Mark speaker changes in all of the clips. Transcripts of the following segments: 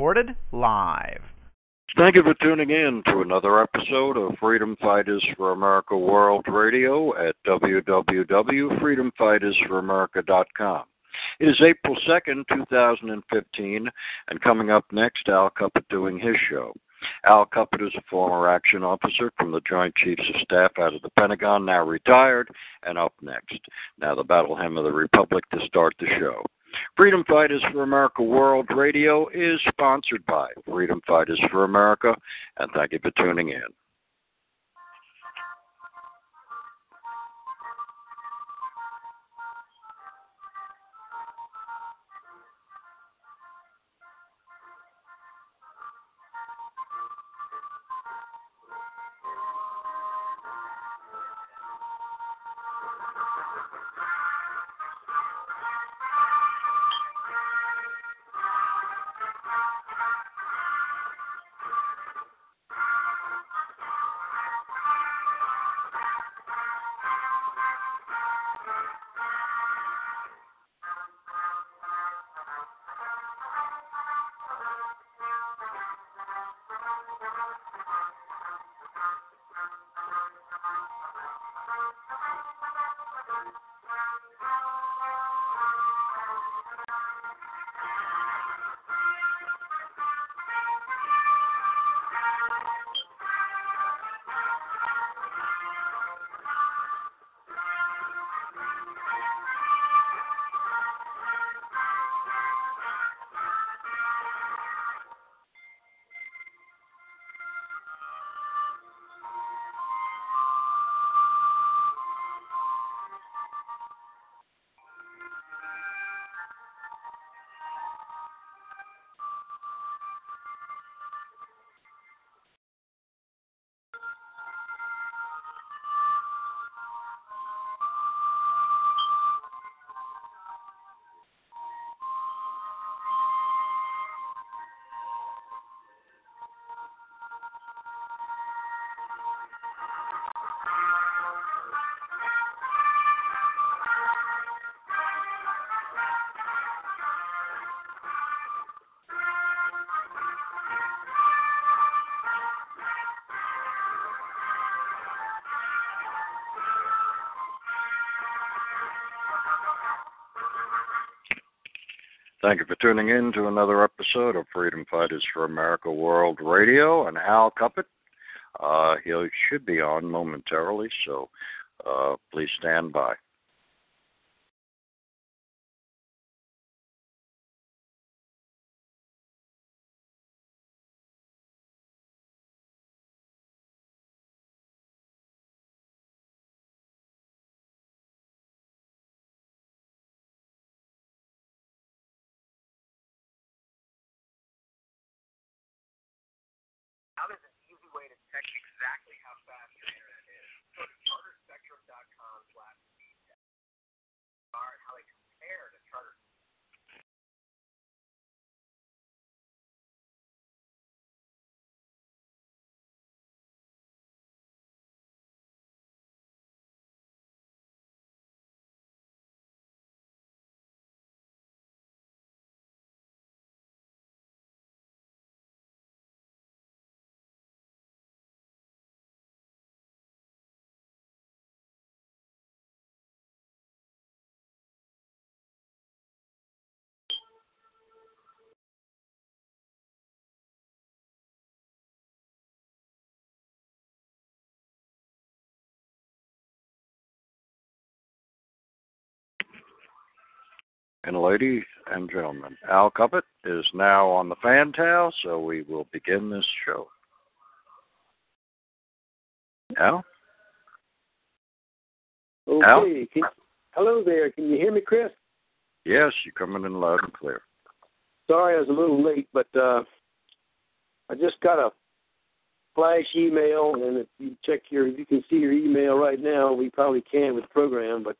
Speaker 1: Recorded live.
Speaker 2: Thank you for tuning in to another episode of Freedom Fighters for America World Radio at www.freedomfightersforamerica.com. It is April 2nd, 2015, and coming up next, Al Cuppett doing his show. Al Cuppett is a former action officer from the Joint Chiefs of Staff out of the Pentagon, now retired, and up next. Now, the Battle Hymn of the Republic to start the show. Freedom Fighters for America World Radio is sponsored by Freedom Fighters for America, and thank you for tuning in. Thank you for tuning in to another episode of Freedom Fighters for America World Radio and Al Cuppett. Uh, he should be on momentarily, so uh, please stand by. And ladies and gentlemen, Al Cuppett is now on the fan towel, so we will begin this show. Al?
Speaker 3: Okay. Can, Hello there. Can you hear me, Chris?
Speaker 2: Yes, you're coming in loud and clear.
Speaker 3: Sorry I was a little late, but uh, I just got a flash email, and if you check your, you can see your email right now. We probably can with the program, but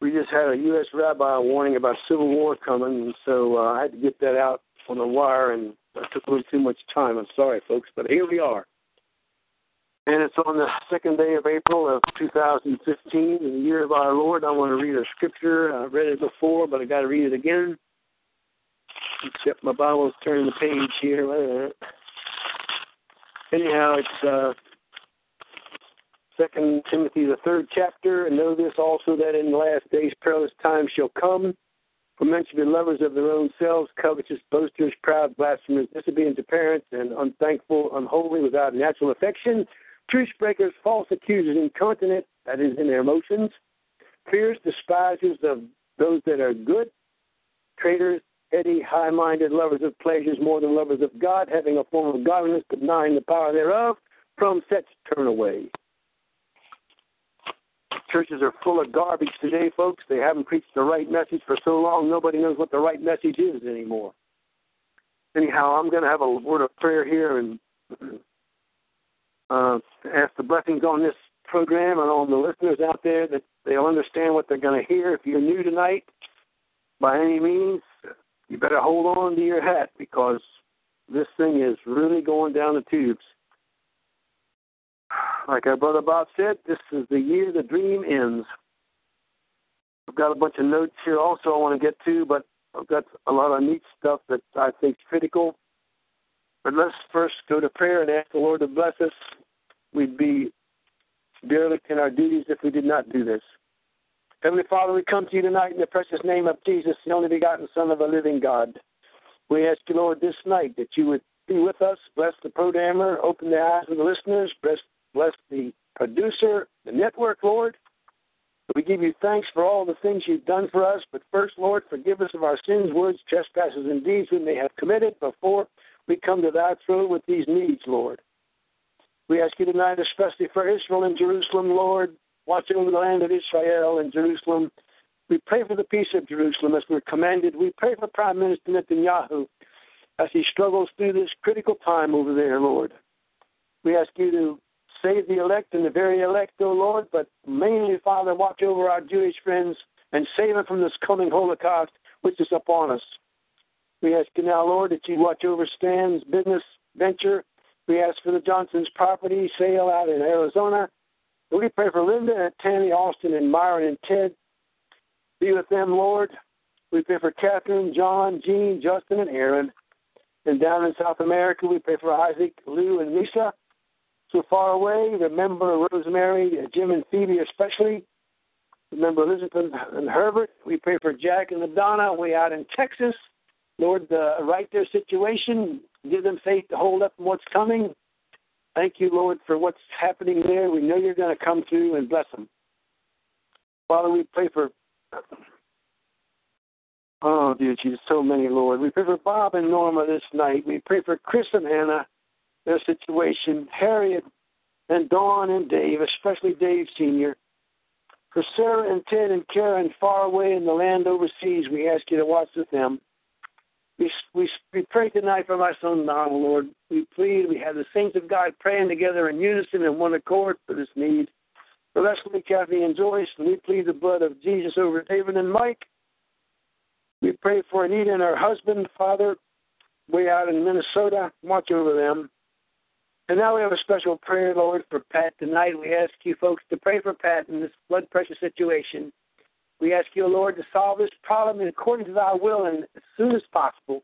Speaker 3: we just had a U.S. rabbi warning about civil war coming, and so uh, I had to get that out on the wire, and I took a little too much time. I'm sorry, folks, but here we are. And it's on the second day of April of 2015, in the year of our Lord. I want to read a scripture. I read it before, but I got to read it again. Except my Bible's turning the page here. Anyhow, it's uh, Second Timothy, the third chapter. And know this also that in the last days perilous times shall come. For men shall be lovers of their own selves, covetous, boasters, proud, blasphemers, disobedient to parents, and unthankful, unholy, without natural affection truce breakers, false accusers, incontinent, that is, in their emotions, fierce despisers of those that are good, traitors, heady, high minded, lovers of pleasures more than lovers of God, having a form of godliness, denying the power thereof, from such turn away. Churches are full of garbage today, folks. They haven't preached the right message for so long, nobody knows what the right message is anymore. Anyhow, I'm going to have a word of prayer here and uh, ask the blessings on this program and on the listeners out there that they'll understand what they're going to hear. If you're new tonight, by any means, you better hold on to your hat because this thing is really going down the tubes. Like our brother Bob said, this is the year the dream ends. I've got a bunch of notes here also I want to get to, but I've got a lot of neat stuff that I think is critical. But let's first go to prayer and ask the Lord to bless us we'd be derelict in our duties if we did not do this. Heavenly Father, we come to you tonight in the precious name of Jesus, the only begotten Son of a living God. We ask you, Lord, this night that you would be with us, bless the programmer, open the eyes of the listeners, bless, bless the producer, the network, Lord. We give you thanks for all the things you've done for us, but first, Lord, forgive us of our sins, words, trespasses, and deeds we may have committed before we come to thy throne with these needs, Lord. We ask you tonight, especially for Israel and Jerusalem, Lord. Watch over the land of Israel and Jerusalem. We pray for the peace of Jerusalem as we're commanded. We pray for Prime Minister Netanyahu as he struggles through this critical time over there, Lord. We ask you to save the elect and the very elect, O Lord, but mainly, Father, watch over our Jewish friends and save them from this coming Holocaust which is upon us. We ask you now, Lord, that you watch over Stan's business venture we ask for the Johnson's property sale out in Arizona. We pray for Linda and Tammy, Austin, and Myron and Ted. Be with them, Lord. We pray for Catherine, John, Jean, Justin, and Aaron. And down in South America, we pray for Isaac, Lou, and Lisa. So far away, remember Rosemary, Jim, and Phoebe especially. Remember Elizabeth and Herbert. We pray for Jack and Madonna way out in Texas. Lord, uh, right their situation. Give them faith to hold up what's coming. Thank you, Lord, for what's happening there. We know you're going to come through and bless them. Father, we pray for. Oh, dear Jesus, so many, Lord. We pray for Bob and Norma this night. We pray for Chris and Anna, their situation, Harriet and Dawn and Dave, especially Dave Sr. For Sarah and Ted and Karen far away in the land overseas, we ask you to watch with them. We, we, we pray tonight for my son Donald, Lord. We plead, we have the saints of God praying together in unison and one accord for this need. For Leslie, Kathy, and Joyce, and we plead the blood of Jesus over David and Mike. We pray for Anita and her husband, Father, way out in Minnesota. Watch over them. And now we have a special prayer, Lord, for Pat tonight. We ask you folks to pray for Pat in this blood pressure situation. We ask you, Lord, to solve this problem according to thy will and as soon as possible.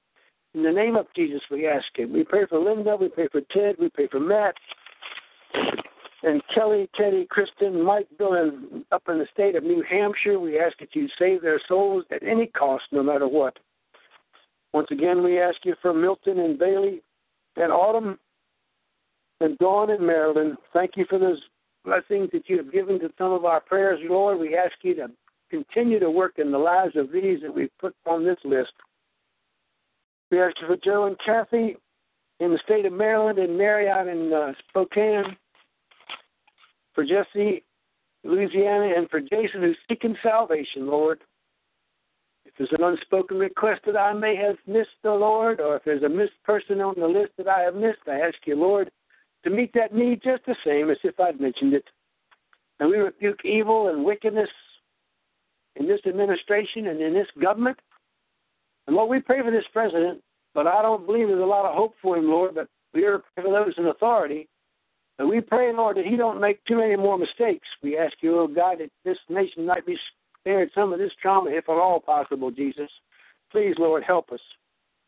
Speaker 3: In the name of Jesus, we ask it. We pray for Linda. We pray for Ted. We pray for Matt and Kelly, Teddy, Kristen, Mike, Bill, and up in the state of New Hampshire. We ask that you save their souls at any cost, no matter what. Once again, we ask you for Milton and Bailey and Autumn and Dawn and Maryland. Thank you for those blessings that you have given to some of our prayers, Lord. We ask you to continue to work in the lives of these that we've put on this list. We ask for Joe and Kathy in the state of Maryland and Mary out in uh, Spokane. For Jesse Louisiana, and for Jason who's seeking salvation, Lord. If there's an unspoken request that I may have missed, the Lord, or if there's a missed person on the list that I have missed, I ask you, Lord, to meet that need just the same as if I'd mentioned it. And we rebuke evil and wickedness in this administration and in this government. And Lord, we pray for this president, but I don't believe there's a lot of hope for him, Lord, but we are praying for those in authority. And we pray, Lord, that he don't make too many more mistakes. We ask you, oh God, that this nation might be spared some of this trauma, if at all possible, Jesus. Please, Lord, help us.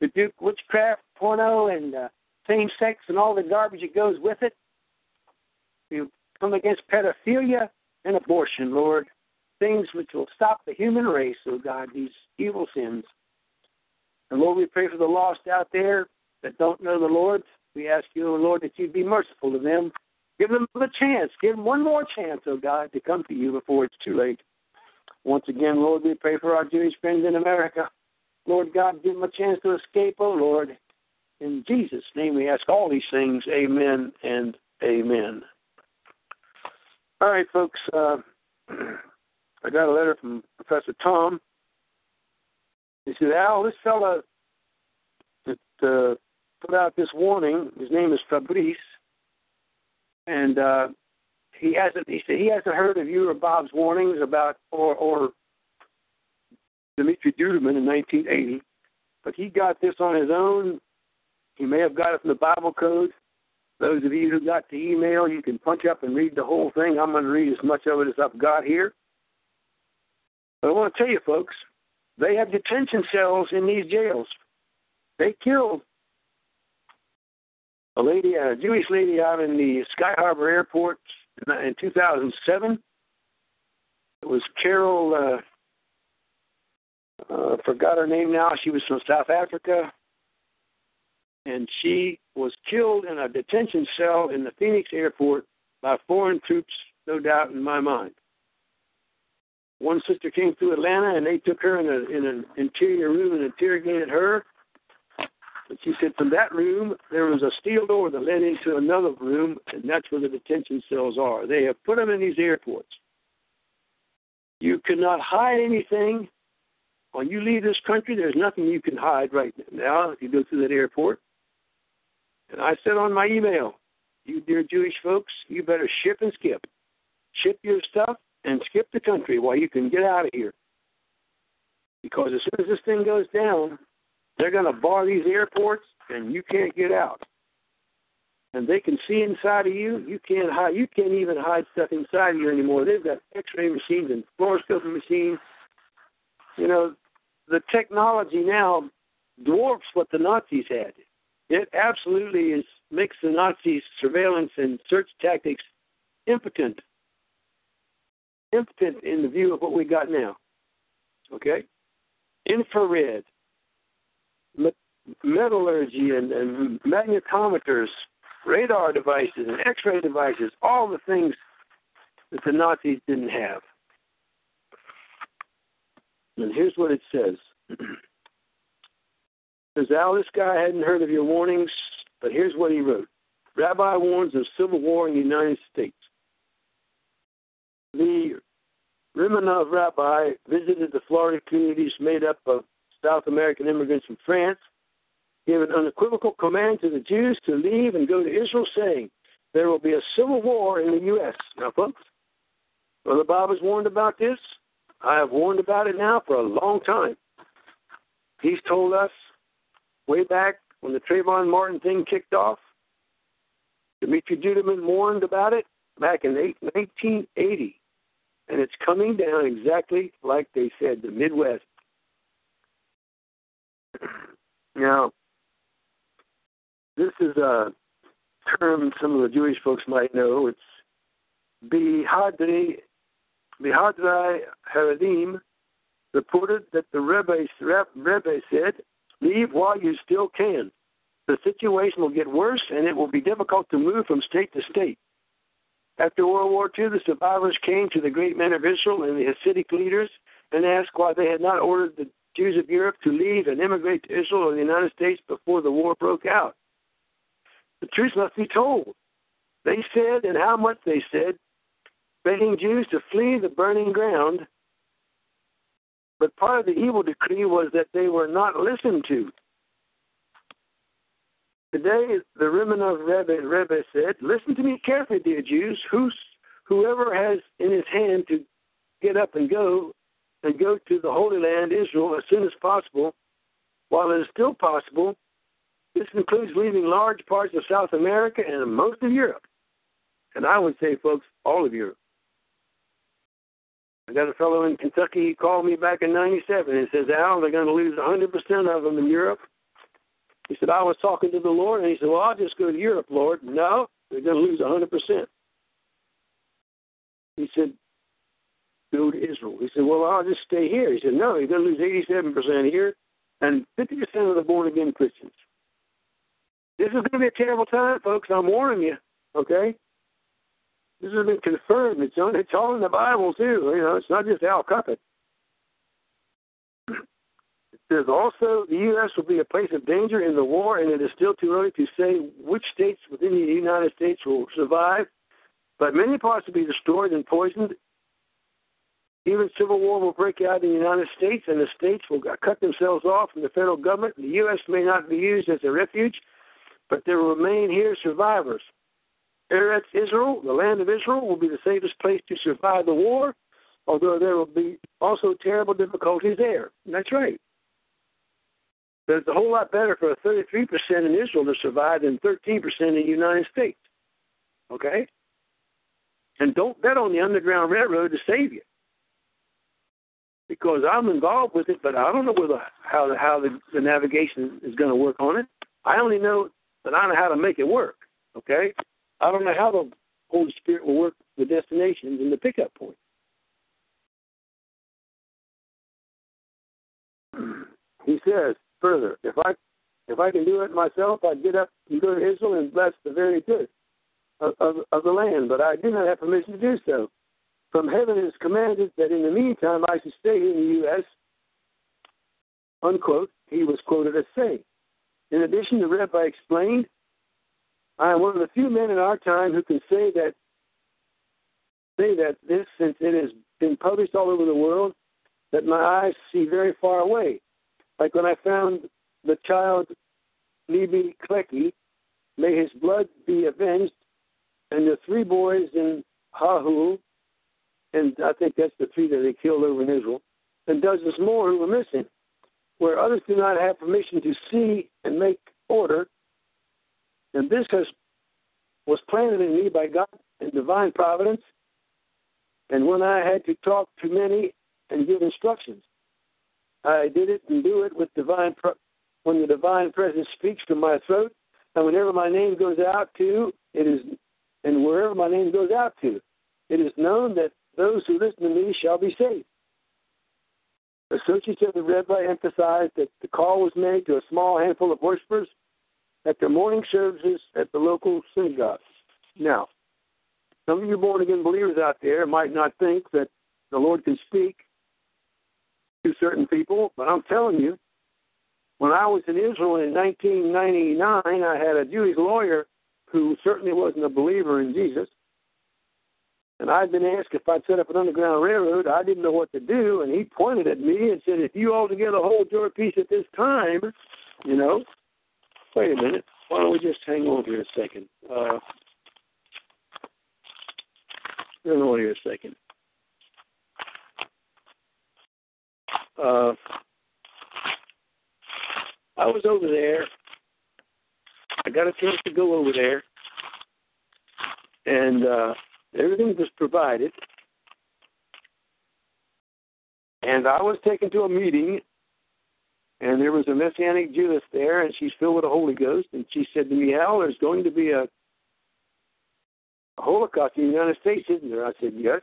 Speaker 3: Rebuke witchcraft, porno, and uh, same sex and all the garbage that goes with it. We come against pedophilia and abortion, Lord. Things which will stop the human race, oh God, these evil sins. And Lord, we pray for the lost out there that don't know the Lord. We ask you, oh Lord, that you'd be merciful to them. Give them a chance. Give them one more chance, oh God, to come to you before it's too late. Once again, Lord, we pray for our Jewish friends in America. Lord God, give them a chance to escape, oh Lord. In Jesus' name we ask all these things. Amen and amen. All right, folks. Uh, I got a letter from Professor Tom. He said, Al, this fella that uh, put out this warning, his name is Fabrice, and uh, he hasn't. He said he hasn't heard of you or Bob's warnings about or or Dimitri Duduman in 1980, but he got this on his own he may have got it from the Bible Code. Those of you who got the email, you can punch up and read the whole thing. I'm going to read as much of it as I've got here. But I want to tell you, folks, they have detention cells in these jails. They killed a lady, a Jewish lady out in the Sky Harbor Airport in 2007. It was Carol, uh, uh, forgot her name now. She was from South Africa and she was killed in a detention cell in the Phoenix airport by foreign troops, no doubt in my mind. One sister came through Atlanta and they took her in, a, in an interior room and interrogated her. And she said from that room there was a steel door that led into another room, and that's where the detention cells are. They have put them in these airports. You cannot hide anything. When you leave this country, there's nothing you can hide right now if you go through that airport. And I said on my email, you dear Jewish folks, you better ship and skip. Ship your stuff and skip the country while you can get out of here. Because as soon as this thing goes down, they're going to bar these airports and you can't get out. And they can see inside of you. You can't hide. You can't even hide stuff inside of you anymore. They've got X-ray machines and fluoroscopy machines. You know, the technology now dwarfs what the Nazis had. It absolutely is makes the Nazis' surveillance and search tactics impotent. Impotent in the view of what we got now. Okay? Infrared, metallurgy, and, and magnetometers, radar devices, and x ray devices, all the things that the Nazis didn't have. And here's what it says Says Al, this guy hadn't heard of your warnings, but here's what he wrote. Rabbi warns of civil war in the United States. The Rimanov rabbi visited the Florida communities made up of South American immigrants from France, gave an unequivocal command to the Jews to leave and go to Israel, saying, There will be a civil war in the U.S. Now, folks, Brother Bob has warned about this. I have warned about it now for a long time. He's told us way back when the Trayvon Martin thing kicked off. Dimitri Duduman warned about it back in 1980, and it's coming down exactly like they said, the Midwest. Now, this is a term some of the Jewish folks might know. It's Behadrei, Behadrei Haredim reported that the Rebbe, Rebbe said Leave while you still can. The situation will get worse and it will be difficult to move from state to state. After World War II, the survivors came to the great men of Israel and the Hasidic leaders and asked why they had not ordered the Jews of Europe to leave and immigrate to Israel or the United States before the war broke out. The truth must be told. They said, and how much they said, begging Jews to flee the burning ground. But part of the evil decree was that they were not listened to. Today, the Rimanov Rebbe, Rebbe said, Listen to me carefully, dear Jews. Who's, whoever has in his hand to get up and go and go to the Holy Land, Israel, as soon as possible, while it is still possible, this includes leaving large parts of South America and most of Europe. And I would say, folks, all of Europe. I got a fellow in Kentucky, he called me back in 97 and says, Al, they're going to lose 100% of them in Europe. He said, I was talking to the Lord, and he said, Well, I'll just go to Europe, Lord. No, they're going to lose 100%. He said, Go to Israel. He said, Well, I'll just stay here. He said, No, you're going to lose 87% here and 50% of the born again Christians. This is going to be a terrible time, folks. I'm warning you, okay? This has been confirmed. It's on. It's all in the Bible too. You know, it's not just Al Cuppett. It says also the U.S. will be a place of danger in the war, and it is still too early to say which states within the United States will survive. But many parts will be destroyed and poisoned. Even civil war will break out in the United States, and the states will cut themselves off from the federal government. The U.S. may not be used as a refuge, but there will remain here survivors. Eretz Israel, the land of Israel, will be the safest place to survive the war, although there will be also terrible difficulties there. And that's right. But it's a whole lot better for 33% in Israel to survive than 13% in the United States. Okay? And don't bet on the Underground Railroad to save you. Because I'm involved with it, but I don't know whether, how, the, how the, the navigation is going to work on it. I only know that I know how to make it work. Okay? I don't know how the Holy Spirit will work the destinations and the pickup point. He says further, if I if I can do it myself, I'd get up and go to Israel and bless the very good of, of, of the land, but I do not have permission to do so. From heaven is commanded that in the meantime I should stay in the U.S. Unquote. He was quoted as saying. In addition, the rabbi explained I am one of the few men in our time who can say that say that this, since it has been published all over the world, that my eyes see very far away. Like when I found the child Leiby Kletzky, may his blood be avenged, and the three boys in Hahu, and I think that's the three that they killed over in Israel, and dozens more who were missing, where others do not have permission to see and make order, and this has was planted in me by God and divine providence. And when I had to talk to many and give instructions, I did it and do it with divine. Pro- when the divine presence speaks from my throat, and whenever my name goes out to, it is, and wherever my name goes out to, it is known that those who listen to me shall be saved. Associates of the Rabbi emphasized that the call was made to a small handful of worshipers at their morning services at the local synagogue. Now, some of you born again believers out there might not think that the Lord can speak to certain people, but I'm telling you, when I was in Israel in 1999, I had a Jewish lawyer who certainly wasn't a believer in Jesus. And I'd been asked if I'd set up an underground railroad. I didn't know what to do, and he pointed at me and said, "If you altogether hold your peace at this time, you know, Wait a minute. Why don't we just hang on here a second? Uh, hang on here a second. Uh, I was over there. I got a chance to go over there, and uh, everything was provided. And I was taken to a meeting and there was a Messianic Jewess there, and she's filled with the Holy Ghost. And she said to me, Al, there's going to be a, a Holocaust in the United States, isn't there? I said, yes.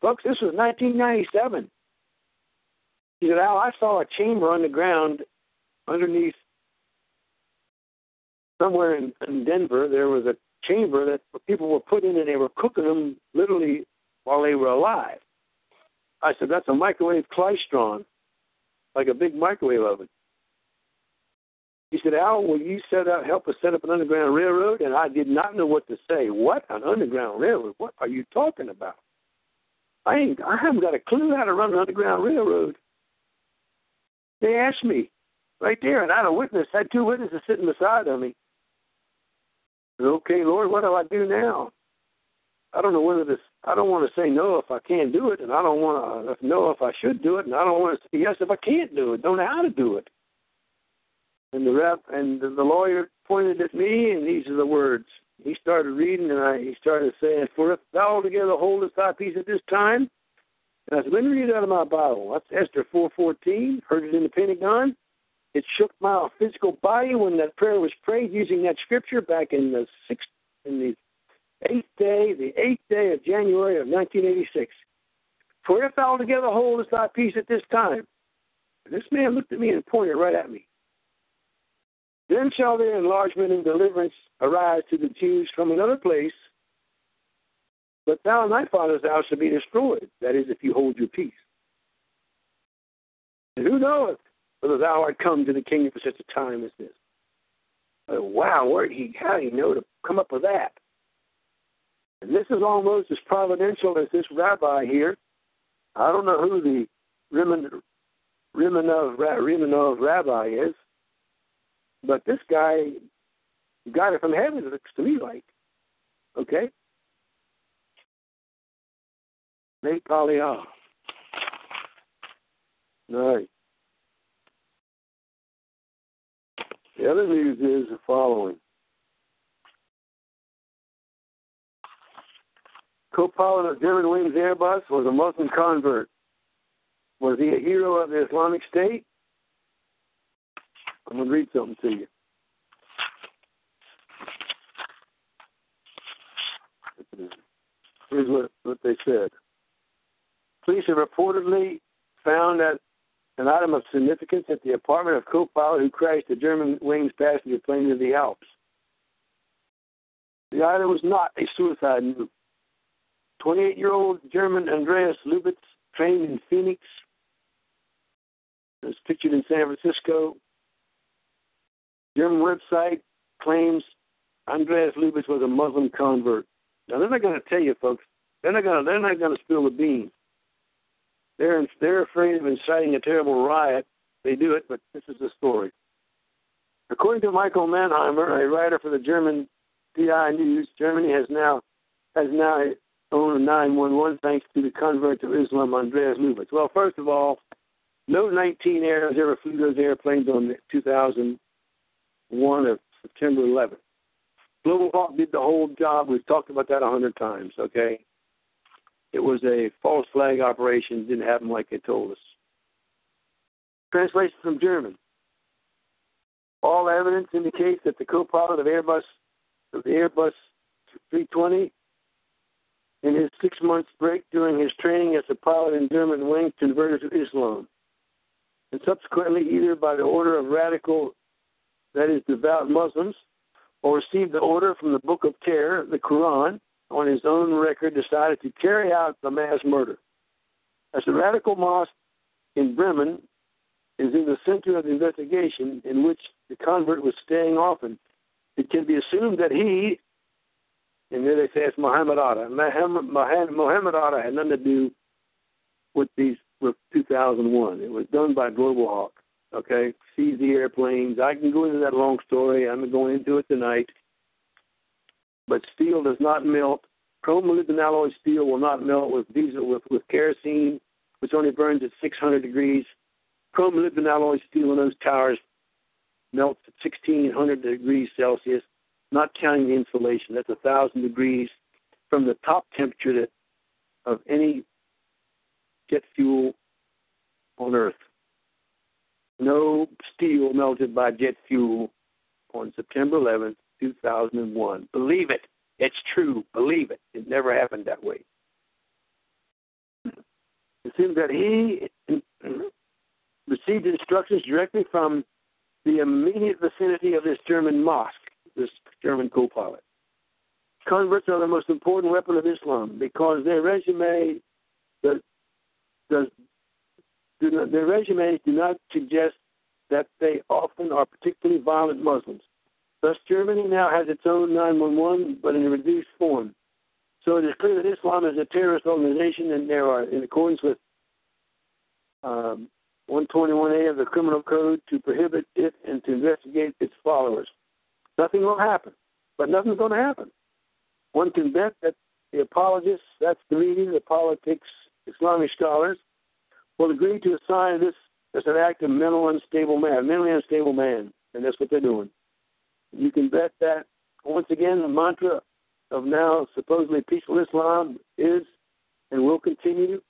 Speaker 3: Folks, this was 1997. She said, Al, I saw a chamber on the ground underneath somewhere in, in Denver. There was a chamber that people were put in, and they were cooking them literally while they were alive. I said, that's a microwave klystron, like a big microwave oven. He said, Al, will you set up, help us set up an underground railroad? And I did not know what to say. What? An underground railroad? What are you talking about? I ain't I haven't got a clue how to run an underground railroad. They asked me right there, and I had a witness, I had two witnesses sitting beside of me. Said, okay, Lord, what do I do now? I don't know whether this. I don't want to say no if I can't do it, and I don't want to uh, know if I should do it, and I don't want to say yes if I can't do it. Don't know how to do it. And the rep and the, lawyer pointed at me, and these are the words. He started reading, and I, he started saying, "For if thou altogether holdest thy peace at this time," and I said, "Let me read it out of my Bible." That's Esther four fourteen. Heard it in the Pentagon. It shook my physical body when that prayer was prayed using that scripture back in the sixth, in the eighth day, the eighth day of January of 1986. For if thou altogether holdest thy peace at this time, this man looked at me and pointed right at me. Then shall their enlargement and deliverance arise to the Jews from another place, but thou and thy father's house shall be destroyed. That is, if you hold your peace. And who knoweth whether thou art come to the kingdom for such a time as this? Wow, where he how he know to come up with that? And this is almost as providential as this rabbi here. I don't know who the Rimanov rabbi is, but this guy got it from heaven, it looks to me like. Okay? Nate Pollyall. All right. The other news is the following. Co-pilot of Germanwings Airbus was a Muslim convert. Was he a hero of the Islamic State? I'm going to read something to you. Here's what, what they said. Police have reportedly found that an item of significance at the apartment of co-pilot who crashed the Germanwings passenger plane into the Alps. The item was not a suicide note. 28 year old German Andreas Lubitz, trained in Phoenix, was pictured in San Francisco. German website claims Andreas Lubitz was a Muslim convert. Now they're not going to tell you, folks. They're not going to. They're not going to spill the beans. They're they're afraid of inciting a terrible riot. They do it, but this is the story. According to Michael Mannheimer, a writer for the German PI News, Germany has now has now owned a 911 thanks to the convert to Islam, Andreas Lubitz. Well, first of all, no 19 Airs ever flew those airplanes on 2001 of September 11th. Global Hawk did the whole job. We've talked about that a hundred times. Okay, it was a false flag operation. It Didn't happen like they told us. Translation from German. All evidence indicates that the co-pilot of Airbus, of the Airbus 320, in his six months break during his training as a pilot in Germanwings, converted to Islam, and subsequently, either by the order of radical, that is, devout Muslims, or received the order from the Book of Terror, the Quran, on his own record, decided to carry out the mass murder. As the radical mosque in Bremen is in the center of the investigation in which the convert was staying often, it can be assumed that he, and there they say it's Muhammad Atta. Muhammad Atta had nothing to do with these with 2001. It was done by Global Hawk. Okay, seize the airplanes. I can go into that long story. I'm going into it tonight. But steel does not melt. Chrome molybdenum alloy steel will not melt with diesel with with kerosene, which only burns at 600 degrees. Chrome molybdenum alloy steel in those towers melts at 1600 degrees Celsius, not counting the insulation. That's a thousand degrees from the top temperature that, of any jet fuel on Earth. No steel melted by jet fuel on September 11th, 2001. Believe it. It's true. Believe it. It never happened that way. It seems that he received instructions directly from the immediate vicinity of this German mosque, this German co pilot. Converts are the most important weapon of Islam because their resume does, does do not, their resumes do not suggest that they often are particularly violent Muslims. Thus, Germany now has its own 911, but in a reduced form. So it is clear that Islam is a terrorist organization, and there are, in accordance with um, 121A of the Criminal Code, to prohibit it and to investigate its followers. Nothing will happen, but nothing's going to happen. One can bet that the apologists, that's the media, the politics, Islamic scholars, will agree to assign this as an act of mental unstable man, mentally unstable man, and that's what they're doing. You can bet that once again the mantra of now supposedly peaceful Islam is and will continue.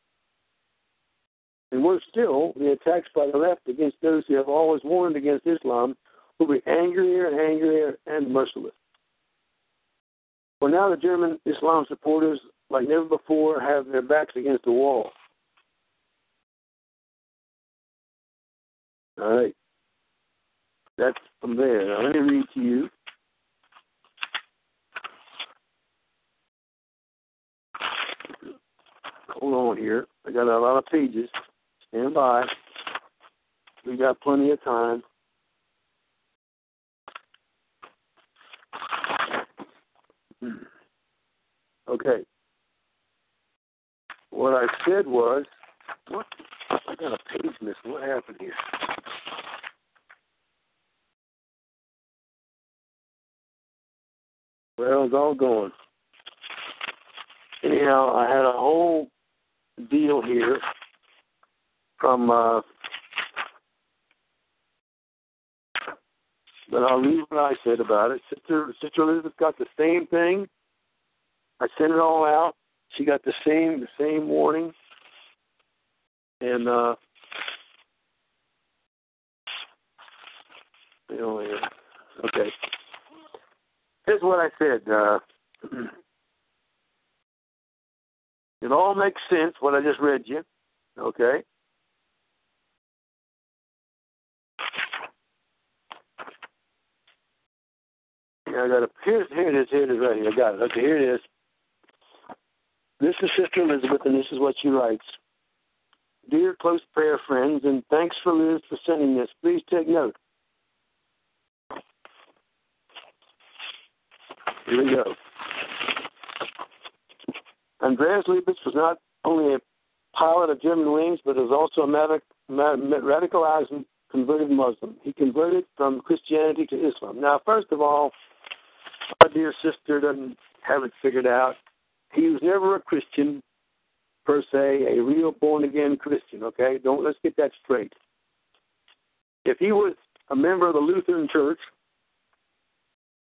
Speaker 3: And worse still, the attacks by the left against those who have always warned against Islam will be angrier and angrier and merciless. For now, the German Islam supporters, like never before, have their backs against the wall. All right. That's from there. Now, let me read to you. Hold on here. I got a lot of pages. Stand by. We got plenty of time. Okay. What I said was, what? I got a page missing. What happened here? Well, it's all gone. Anyhow, I had a whole deal here from, uh, but I'll leave what I said about it. Sister, Sister Elizabeth got the same thing. I sent it all out. She got the same the same warning, and uh, you know, okay. Here's what I said. Uh, it all makes sense what I just read you. Okay. Yeah, I got a here. Here it is. Here it is. Right here. I got it. Okay. Here it is. This is Sister Elizabeth, and this is what she writes. Dear close prayer friends, and thanks for Liz for sending this. Please take note. Here we go. Andreas Leibowitz was not only a pilot of Germanwings, but was also a radicalized converted Muslim. He converted from Christianity to Islam. Now, first of all, our dear sister doesn't have it figured out. He was never a Christian per se, a real born again Christian. Okay, don't let's get that straight. If he was a member of the Lutheran Church,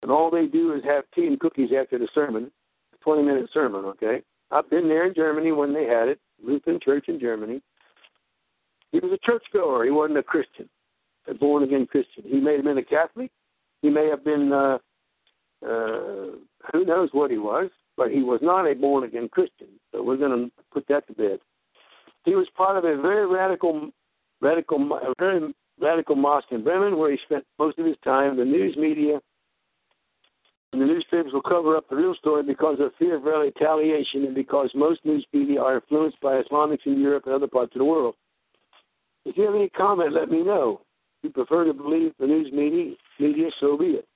Speaker 3: and all they do is have tea and cookies after the sermon, a 20 minute sermon, okay? I've been there in Germany when they had it, Lutheran Church in Germany. He was a churchgoer. He wasn't a Christian, a born again Christian. He may have been a Catholic. He may have been, uh, uh, who knows what he was, but he was not a born again Christian. So we're going to put that to bed. He was part of a very radical, radical, very radical mosque in Bremen, where he spent most of his time. The news media the newspapers will cover up the real story because of fear of retaliation and because most news media are influenced by Islamics in Europe and other parts of the world. If you have any comment, let me know. If you prefer to believe the news media, media, so be it.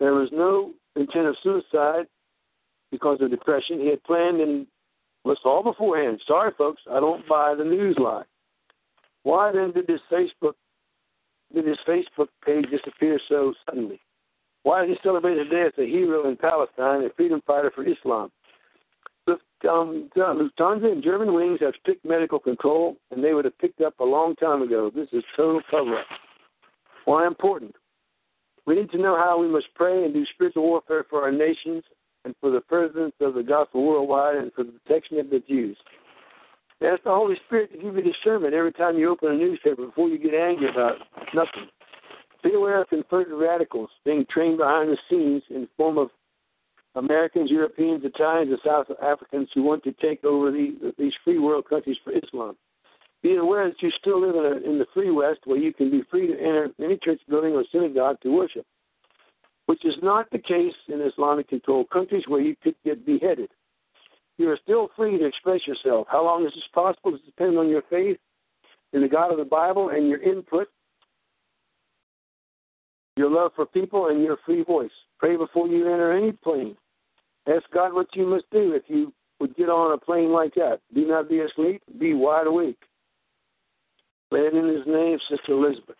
Speaker 3: There was no intent of suicide because of depression. He had planned and was all beforehand. Sorry, folks, I don't buy the news lie. Why then did this Facebook did his Facebook page disappear so suddenly? Why is he celebrated today as a hero in Palestine, a freedom fighter for Islam? Um, Lufthansa and Germanwings have strict medical control, and they would have picked up a long time ago. This is total cover-up. Why important? We need to know how we must pray and do spiritual warfare for our nations and for the furtherance of the gospel worldwide and for the protection of the Jews. Ask the Holy Spirit to give you discernment every time you open a newspaper before you get angry about nothing. Be aware of converted radicals being trained behind the scenes in the form of Americans, Europeans, Italians, and South Africans who want to take over the, these free world countries for Islam. Be aware that you still live in, a, in the free West where you can be free to enter any church building or synagogue to worship, which is not the case in Islamic controlled countries where you could get beheaded. You are still free to express yourself. How long is this possible? It depends on your faith in the God of the Bible and your input your love for people, and your free voice. Pray before you enter any plane. Ask God what you must do if you would get on a plane like that. Do not be asleep, be wide awake. It in his name, Sister Elizabeth.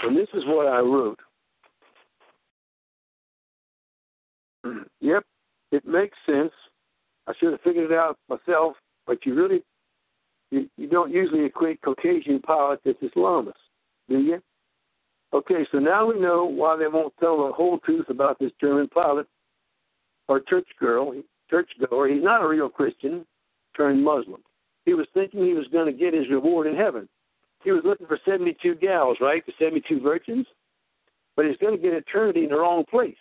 Speaker 3: And this is what I wrote. yep, it makes sense. I should have figured it out myself, but you really you, you don't usually equate Caucasian pilots as Islamists, do you? Okay, so now we know why they won't tell the whole truth about this German pilot or church girl, church goer. He's not a real Christian turned Muslim. He was thinking he was going to get his reward in heaven. He was looking for 72 gals, right? The 72 virgins. But he's going to get eternity in the wrong place.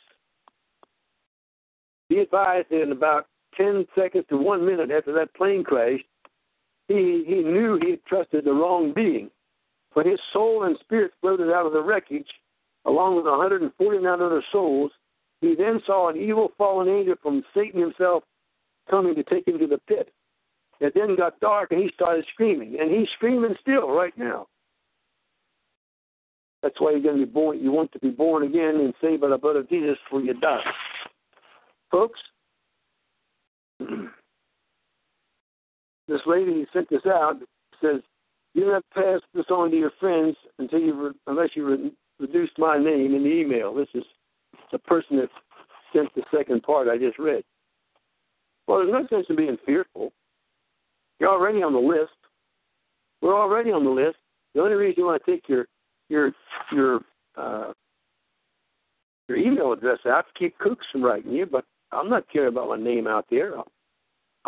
Speaker 3: Be advised that in about 10 seconds to one minute after that plane crashed, he, he knew he had trusted the wrong being. When his soul and spirit floated out of the wreckage, along with 149 other souls, he then saw an evil fallen angel from Satan himself coming to take him to the pit. It then got dark and he started screaming, and he's screaming still right now. That's why you're going to be born. You want to be born again and saved by the blood of Jesus before you die, folks. this lady who sent this out says have to pass this on to your friends until you re- unless you re- reduced my name in the email. This is the person that sent the second part I just read. Well, there's no sense in being fearful. You're already on the list. We're already on the list. The only reason you want to take your your your uh, your email address out to keep kooks from writing you, but I'm not caring about my name out there.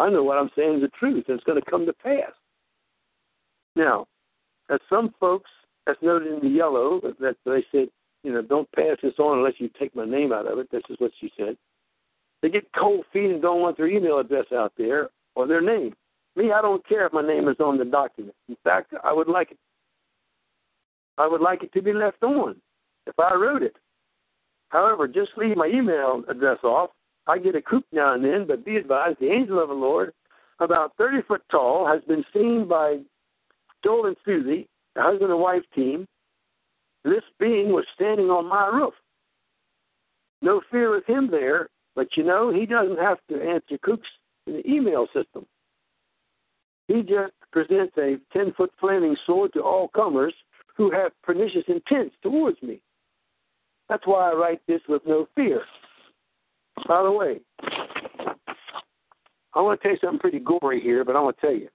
Speaker 3: I know what I'm saying is the truth, and it's going to come to pass. Now, as some folks, as noted in the yellow, that they said, you know, don't pass this on unless you take my name out of it. This is what she said. They get cold feet and don't want their email address out there or their name. Me, I don't care if my name is on the document. In fact, I would like it. I would like it to be left on if I wrote it. However, just leave my email address off. I get a coop now and then, but be advised, the angel of the Lord, about 30 foot tall, has been seen by Joel and Susie, the husband and wife team. This being was standing on my roof. No fear of him there, but you know, he doesn't have to answer cooks in the email system. He just presents a 10 foot flaming sword to all comers who have pernicious intents towards me. That's why I write this with no fear. By the way, I want to tell you something pretty gory here, but I want to tell you.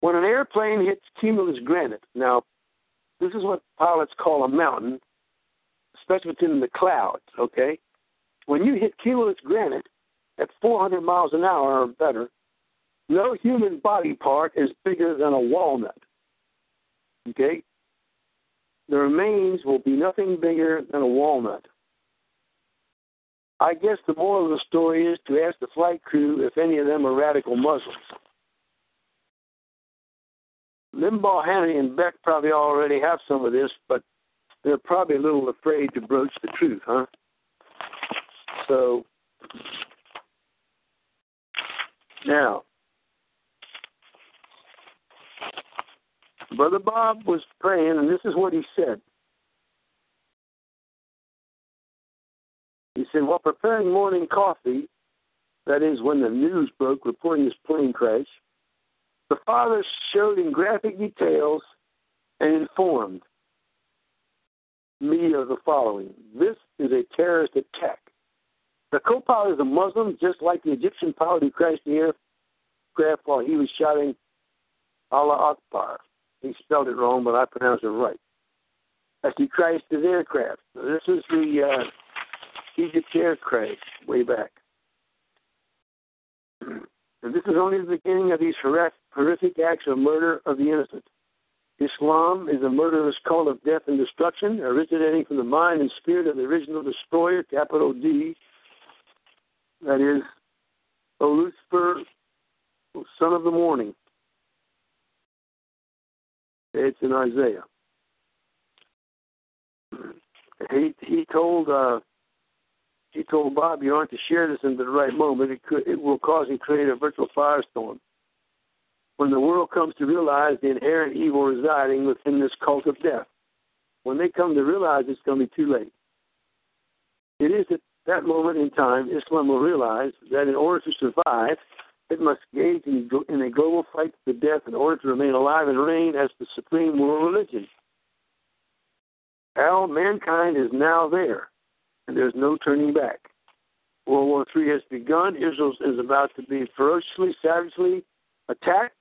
Speaker 3: When an airplane hits cumulus granite, now, this is what pilots call a mountain, especially if it's in the clouds, okay? When you hit cumulus granite at 400 miles an hour or better, no human body part is bigger than a walnut. Okay? The remains will be nothing bigger than a walnut. I guess the moral of the story is to ask the flight crew if any of them are radical Muslims. Limbaugh, Hannity, and Beck probably already have some of this, but they're probably a little afraid to broach the truth, huh? So, now, Brother Bob was praying, and this is what he said. He said, while preparing morning coffee, that is when the news broke reporting this plane crash, the father showed in graphic details and informed me of the following. This is a terrorist attack. The co pilot is a Muslim, just like the Egyptian pilot who crashed the aircraft while he was shouting Allah Akbar. He spelled it wrong, but I pronounced it right. As he crashed his aircraft. This is the uh, Egypt air crash way back. And this is only the beginning of these horrific acts of murder of the innocent. Islam is a murderous cult of death and destruction, originating from the mind and spirit of the original destroyer, capital D, that is, Lucifer, son of the morning. It's in Isaiah. He he told uh, he told Bob, "You aren't to share this into the right moment. It could it will cause and create a virtual firestorm." When the world comes to realize the inherent evil residing within this cult of death, when they come to realize it's going to be too late. It is at that moment in time Islam will realize that in order to survive, it must engage in a global fight to the death in order to remain alive and reign as the supreme world religion. All mankind is now there, and there's no turning back. World War III has begun. Israel is about to be ferociously, savagely attacked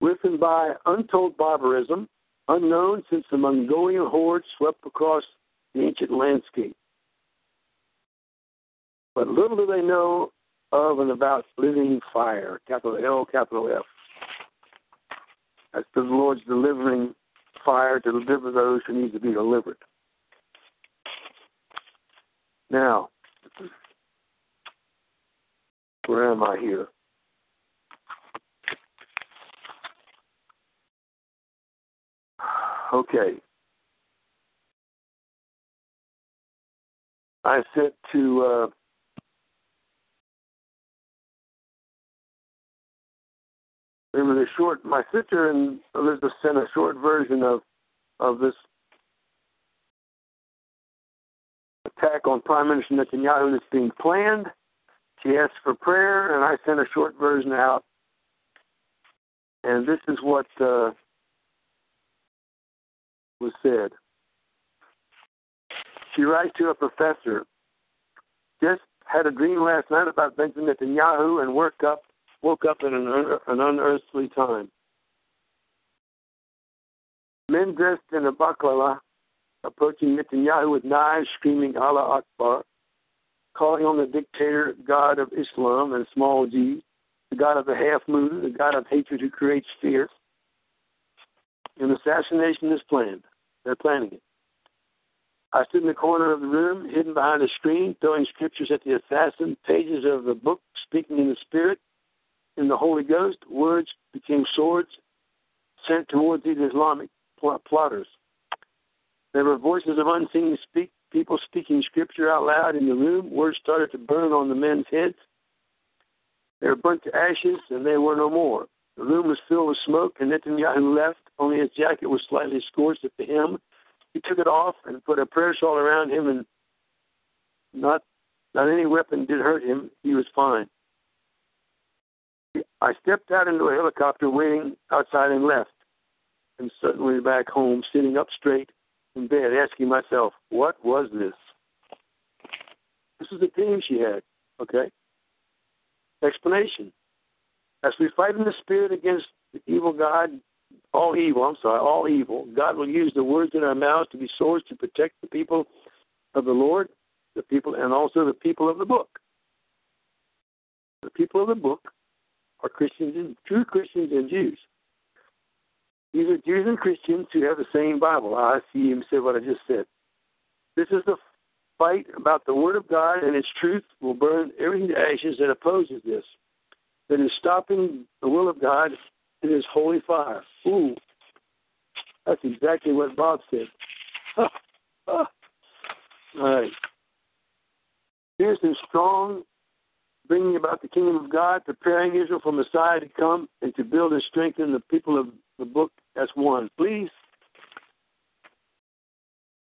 Speaker 3: with and by untold barbarism, unknown since the Mongolian horde swept across the ancient landscape. But little do they know of and about living fire, capital L, capital F. That's the Lord's delivering fire to deliver those who need to be delivered. Now, where am I here? Okay. I said to uh, was a short. My sister and Elizabeth sent a short version of of this attack on Prime Minister Netanyahu that's being planned. She asked for prayer, and I sent a short version out. And this is what uh, was said. She writes to a professor, just had a dream last night about Benjamin Netanyahu and woke up, woke up in an, an unearthly time. Men dressed in a baklava approaching Netanyahu with knives, screaming Allah Akbar, calling on the dictator God of Islam and small g, the God of the half moon, the God of hatred who creates fear. An assassination is planned. They're planning it. I stood in the corner of the room, hidden behind a screen, throwing scriptures at the assassin, pages of the book, speaking in the Spirit, in the Holy Ghost. Words became swords sent towards these Islamic plotters. There were voices of unseen speak, people speaking scripture out loud in the room. Words started to burn on the men's heads. They were burnt to ashes, and they were no more. The room was filled with smoke, and Netanyahu left. Only his jacket was slightly scorched at the hem. He took it off and put a prayer shawl around him, and not not any weapon did hurt him. He was fine. I stepped out into a helicopter waiting outside and left, and suddenly back home, sitting up straight in bed, asking myself, what was this? This is the dream she had, okay? Explanation. As we fight in the spirit against the evil God, all evil, I'm sorry, all evil, God will use the words in our mouths to be swords to protect the people of the Lord, the people, and also the people of the book. The people of the book are Christians and true Christians and Jews. These are Jews and Christians who have the same Bible. Ah, I see him say what I just said. This is the fight about the Word of God and its truth will burn everything to ashes that opposes this that is stopping the will of God in his holy fire. Ooh, that's exactly what Bob said. Ah, ah. All right. Here's some strong bringing about the kingdom of God, preparing Israel for Messiah to come and to build and strengthen the people of the book as one. Please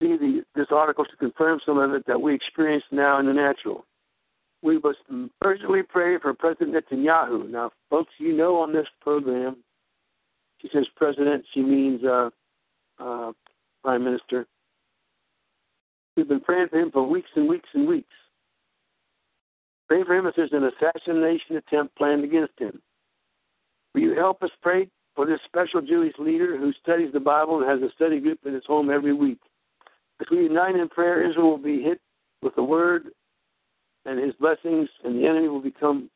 Speaker 3: see the, this article to confirm some of it that we experience now in the natural we must urgently pray for President Netanyahu. Now, folks, you know on this program, she says president, she means uh, uh, prime minister. We've been praying for him for weeks and weeks and weeks. Pray for him if there's an assassination attempt planned against him. Will you help us pray for this special Jewish leader who studies the Bible and has a study group in his home every week? As we unite in prayer, Israel will be hit with the word and his blessings, and the enemy will become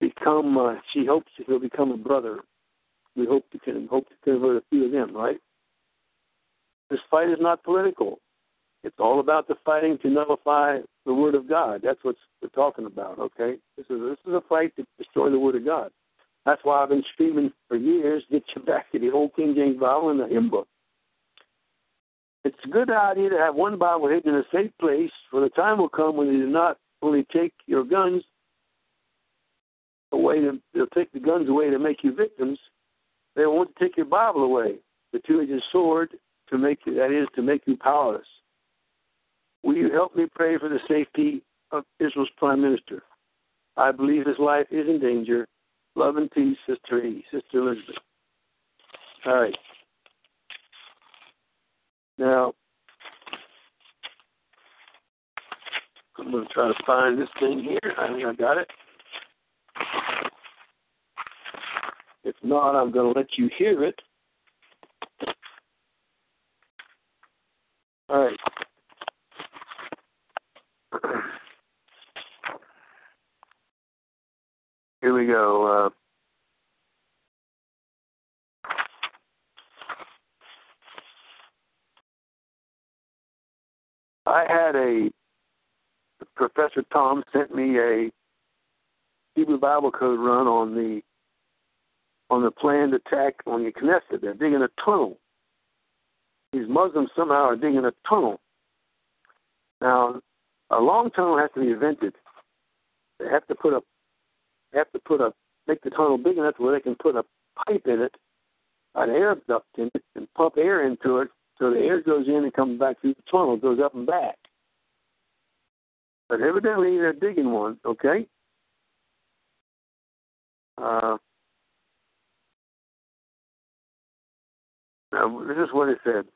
Speaker 3: become. Uh, she hopes he'll become a brother. We hope to can hope to convert a few of them. Right. This fight is not political. It's all about the fighting to nullify the word of God. That's what we're talking about. Okay. This is this is a fight to destroy the word of God. That's why I've been screaming for years. Get you back to the old King James Bible and the hymn book. It's a good idea to have one Bible hidden in a safe place, for the time will come when they do not only take your guns away to they'll take the guns away to make you victims. They want to take your Bible away. The two-edged sword to make you, that is to make you powerless. Will you help me pray for the safety of Israel's prime minister? I believe his life is in danger. Love and peace, Sister E, Sister Elizabeth. All right. Now, I'm going to try to find this thing here. I think I got it. If not, I'm going to let you hear it. All right. Here we go. Uh, I had a Professor Tom sent me a Hebrew Bible Code run on the on the planned attack on the Knesset. They're digging a tunnel. These Muslims somehow are digging a tunnel. Now, a long tunnel has to be invented. They have to put a have to put a make the tunnel big enough where they can put a pipe in it, an air duct in it, and pump air into it so the air goes in and comes back through the tunnel, goes up and back. But evidently they're digging one, okay? Uh, now, this is what it said.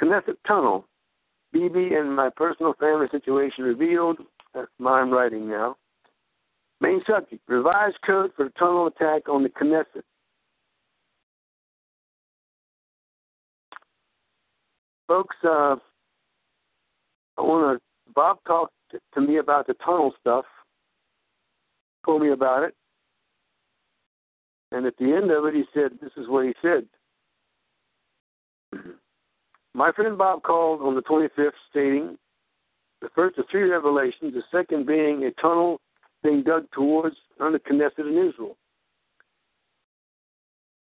Speaker 3: Knesset Tunnel, BB and my personal family situation revealed. That's my writing now. Main subject, revised code for tunnel attack on the Knesset. folks, uh, I want to. Bob talked to me about the tunnel stuff. Told me about it, and at the end of it, he said, "This is what he said." My friend Bob called on the 25th, stating the first of three revelations, the second being a tunnel being dug towards under Knesset in Israel.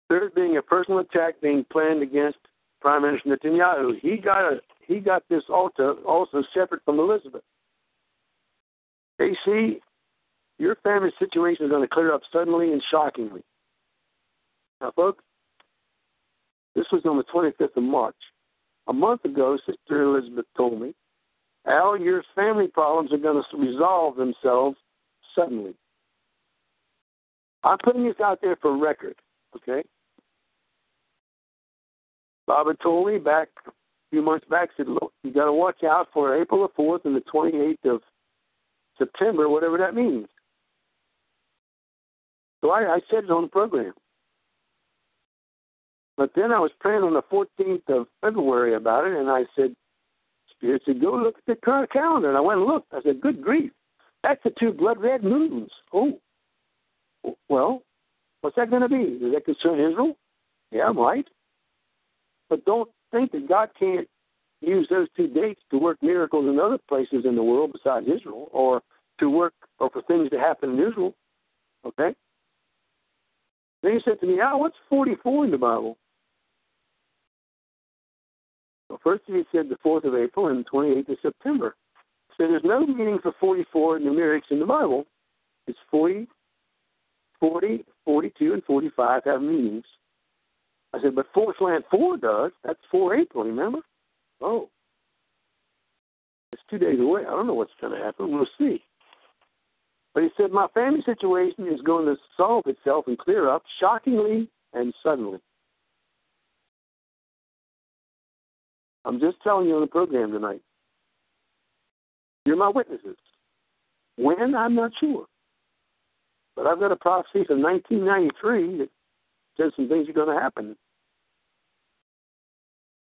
Speaker 3: Third being a personal attack being planned against Prime Minister Netanyahu. He got a he got this altar also separate from Elizabeth. AC, your family situation is going to clear up suddenly and shockingly. Now, folks, this was on the 25th of March. A month ago, Sister Elizabeth told me, Al, your family problems are going to resolve themselves suddenly. I'm putting this out there for record, okay? Bob had told me back a few months back, said, look, you got to watch out for April the 4th and the 28th of September, whatever that means. So I, I said it on the program. But then I was praying on the 14th of February about it, and I said, Spirit said, go look at the current calendar. And I went and looked. I said, good grief. That's the two blood red moons. Oh. Well, what's that going to be? Does that concern Israel? Yeah, might. But don't think that God can't use those two dates to work miracles in other places in the world besides Israel, or to work or for things to happen in Israel. Okay? Then he said to me, Al, what's 44 in the Bible? Well, first he said the 4th of April and the 28th of September. So there's no meaning for 44 numerics in the Bible. It's 40, 40, 42, and 45 have meanings. I said, but Forest Land 4 does. That's 4 April, remember? Oh. It's two days away. I don't know what's going to happen. We'll see. But he said, my family situation is going to solve itself and clear up shockingly and suddenly. I'm just telling you on the program tonight. You're my witnesses. When, I'm not sure. But I've got a prophecy from 1993 that says some things are going to happen.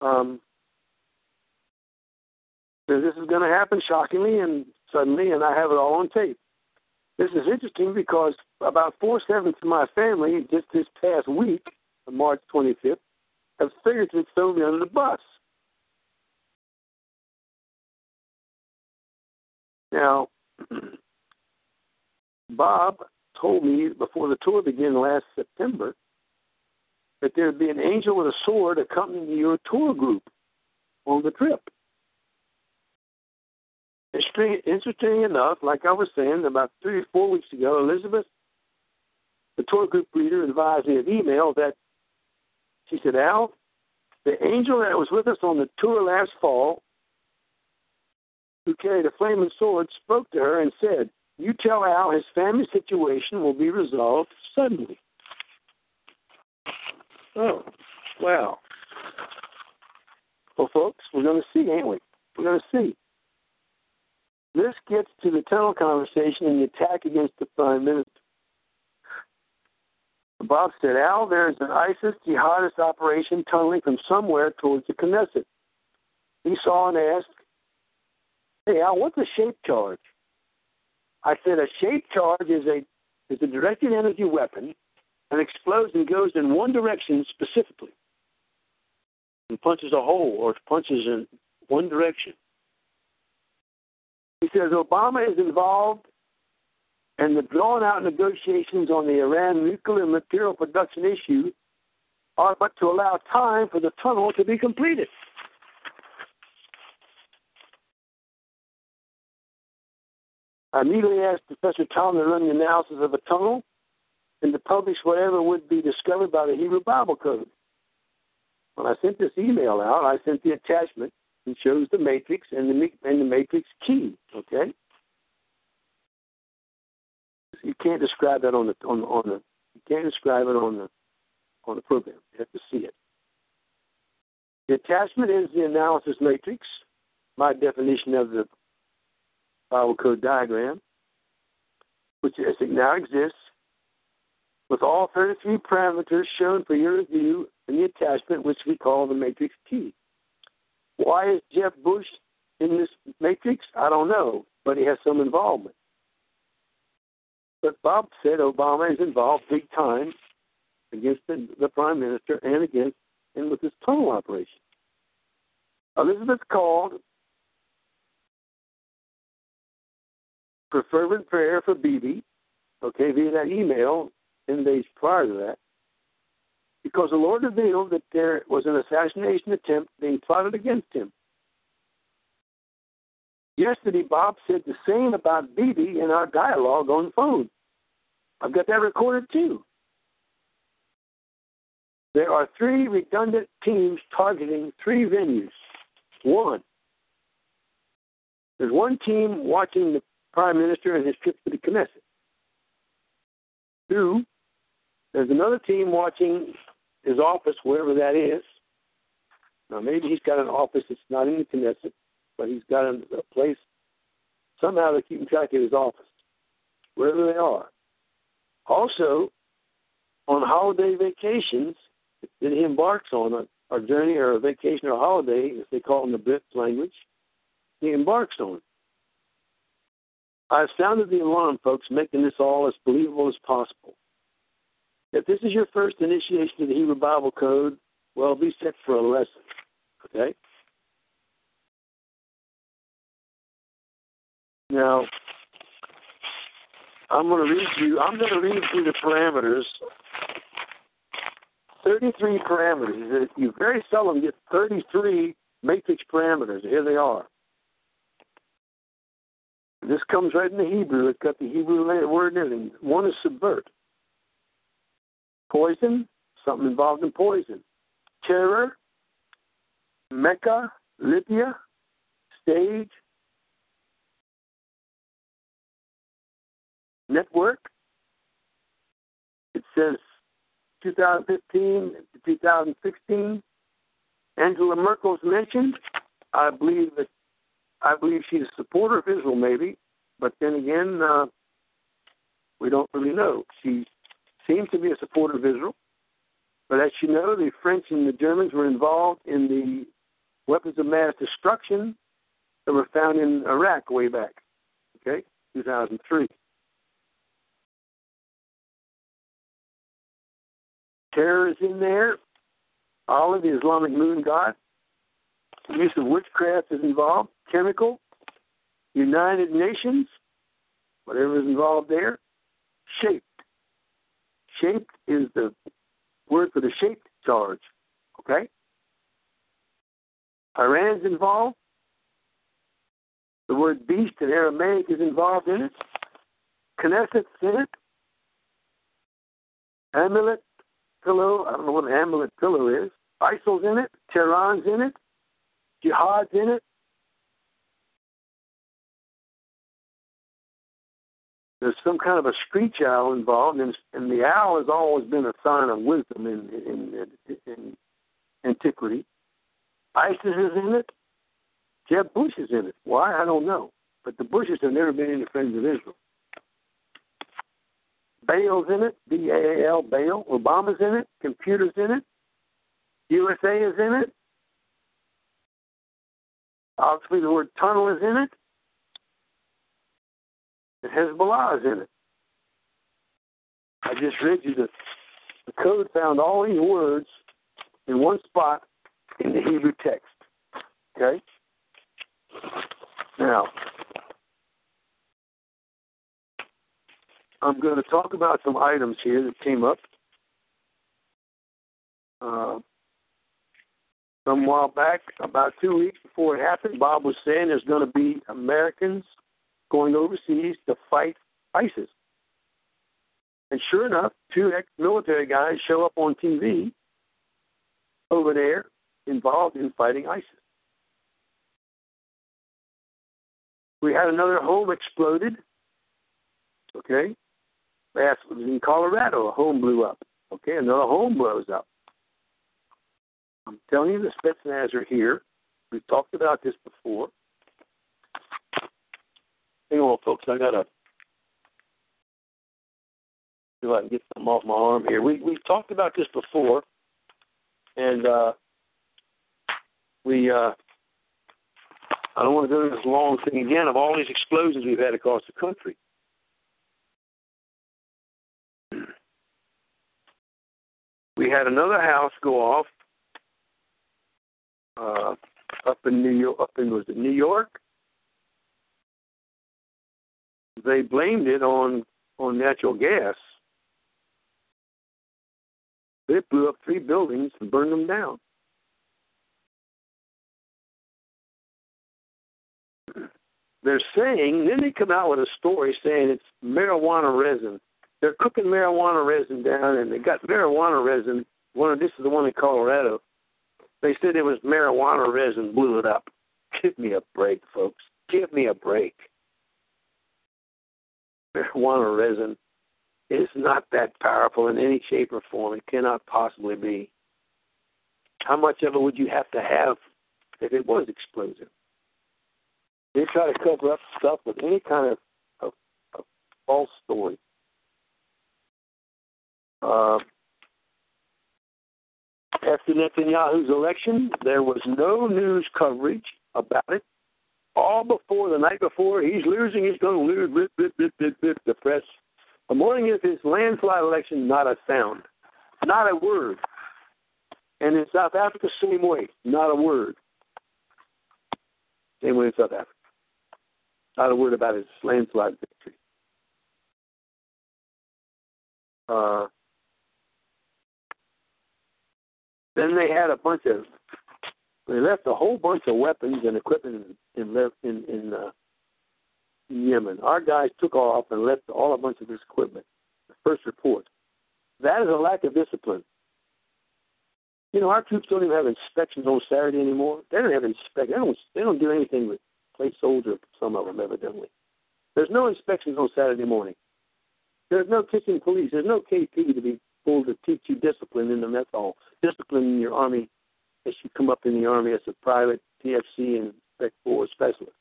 Speaker 3: Um, this is going to happen shockingly and suddenly, and I have it all on tape. This is interesting because about four sevenths of my family just this past week, March 25th, have figuratively thrown me under the bus. Now, Bob told me before the tour began last September that there'd be an angel with a sword accompanying your tour group on the trip. Interesting enough, like I was saying about three or four weeks ago, Elizabeth, the tour group leader advised me of email that she said, Al, the angel that was with us on the tour last fall, who carried a flaming sword, spoke to her and said, You tell Al his family situation will be resolved suddenly. Oh, wow. Well, folks, we're going to see, ain't we? We're going to see. This gets to the tunnel conversation and the attack against the prime minister. Bob said, Al, there's an ISIS jihadist operation tunneling from somewhere towards the Knesset. He saw and asked, Hey, Al, what's a shape charge? I said, A shape charge is a is a directed energy weapon and explodes and goes in one direction specifically and punches a hole or punches in one direction. He says Obama is involved and the drawn out negotiations on the Iran nuclear material production issue are but to allow time for the tunnel to be completed. I immediately asked Professor Tom to run the analysis of a tunnel and to publish whatever would be discovered by the Hebrew Bible Code. When I sent this email out, I sent the attachment and shows the matrix and the and the matrix key. Okay, you can't describe that on the on on the you can't describe it on the on the program. You have to see it. The attachment is the analysis matrix, my definition of the Bible code diagram, which as it now exists, with all 33 parameters shown for your review in the attachment, which we call the matrix key. Why is Jeb Bush in this matrix? I don't know, but he has some involvement. But Bob said Obama is involved big time against the, the prime minister and against and with this tunnel operation. Elizabeth called for fervent prayer for Bibi, okay, via that email 10 days prior to that, because the Lord revealed that there was an assassination attempt being plotted against him. Yesterday, Bob said the same about Bibi in our dialogue on the phone. I've got that recorded too. There are three redundant teams targeting three venues. One, there's one team watching the Prime Minister and his trip to the Knesset. Two, there's another team watching his office, wherever that is. Now, maybe he's got an office that's not in the Knesset, but he's got a, place. Somehow they're keeping track of his office, wherever they are. Also, on holiday vacations that he embarks on, a, a journey or a vacation or a holiday, as they call it in the Brit language, he embarks on. I've sounded the alarm, folks, making this all as believable as possible. If this is your first initiation to the Hebrew Bible Code, well, be set for a lesson. Okay? Now, I'm going to read you. I'm going to read through the parameters. 33 parameters. You very seldom get 33 matrix parameters. Here they are. This comes right in the Hebrew. It's got the Hebrew word in it. One is subvert. Poison, something involved in poison. Terror, Mecca, Libya, stage, network. It says 2015 to 2016. Angela Merkel's mentioned. I believe I believe she's a supporter of Israel, maybe, but then again, uh, we don't really know. She seems to be a supporter of Israel, but as you know, the French and the Germans were involved in the weapons of mass destruction that were found in Iraq way back, okay, 2003. Terror is in there. Allah, the Islamic moon god. The use of witchcraft is involved. Chemical. United Nations. Whatever is involved there. Shaped. Shaped is the word for the shaped charge. Okay? Iran's involved. The word beast in Aramaic is involved in it. Knesset, Senate, Amulet pillow. I don't know what an amulet pillow is. ISIL's in it. Tehran's in it. Jihad's in it. There's some kind of a screech owl involved, and, and the owl has always been a sign of wisdom in, in, in, in antiquity. ISIS is in it. Jeb Bush is in it. Why? I don't know. But the Bushes have never been any friends of Israel. Baal's in it, B A A L, Baal. Obama's in it, Computer's in it, USA is in it. Obviously, the word tunnel is in it. And Hezbollah is in it. I just read you the, the code found all these words in one spot in the Hebrew text. Okay? Now, I'm going to talk about some items here that came up. Uh, some while back, about two weeks before it happened, Bob was saying there's going to be Americans going overseas to fight ISIS. And sure enough, two ex military guys show up on TV over there involved in fighting ISIS. We had another home exploded. Okay. Last was in Colorado. A home blew up. Okay, another home blows up. I'm telling you, the Spetsnaz are here. We've talked about this before. Hang on, folks. I gotta see if I can get something off my arm here. We we've talked about this before, and uh, we uh, I don't want to through this long thing again of all these explosions we've had across the country. We had another house go off uh, up in New York. Up in was it New York? They blamed it on on natural gas. They blew up three buildings and burned them down. They're saying, then they come out with a story saying it's marijuana resin they're cooking marijuana resin down, and they got marijuana resin. One of this is the one in Colorado. They said it was marijuana resin blew it up. Give me a break, folks. Give me a break. Marijuana resin is not that powerful in any shape or form. It cannot possibly be. How much of it would you have to have if it was explosive? They try to cover up stuff with any kind of, of, of false story. Uh, after Netanyahu's election, there was no news coverage about it. All before the night before, he's losing, he's going to lose. Bit, bit, bit, bit, bit. The press. The morning of his landslide election, not a sound, not a word. And in South Africa, same way, not a word. Same way in South Africa. Not a word about his landslide victory. Uh, Then they had a bunch of they left a whole bunch of weapons and equipment in in, in, uh, Yemen. Our guys took off and left all a bunch of this equipment. The first report. That is a lack of discipline. You know, our troops don't even have inspections on Saturday anymore. They don't have inspect. They don't. They don't do anything with play soldier. Some of them, evidently. There's no inspections on Saturday morning. There's no kitchen police. There's no KP to be pulled to teach you discipline in the mess hall discipline in your Army as you come up in the Army as a private PFC and Spec 4 specialist.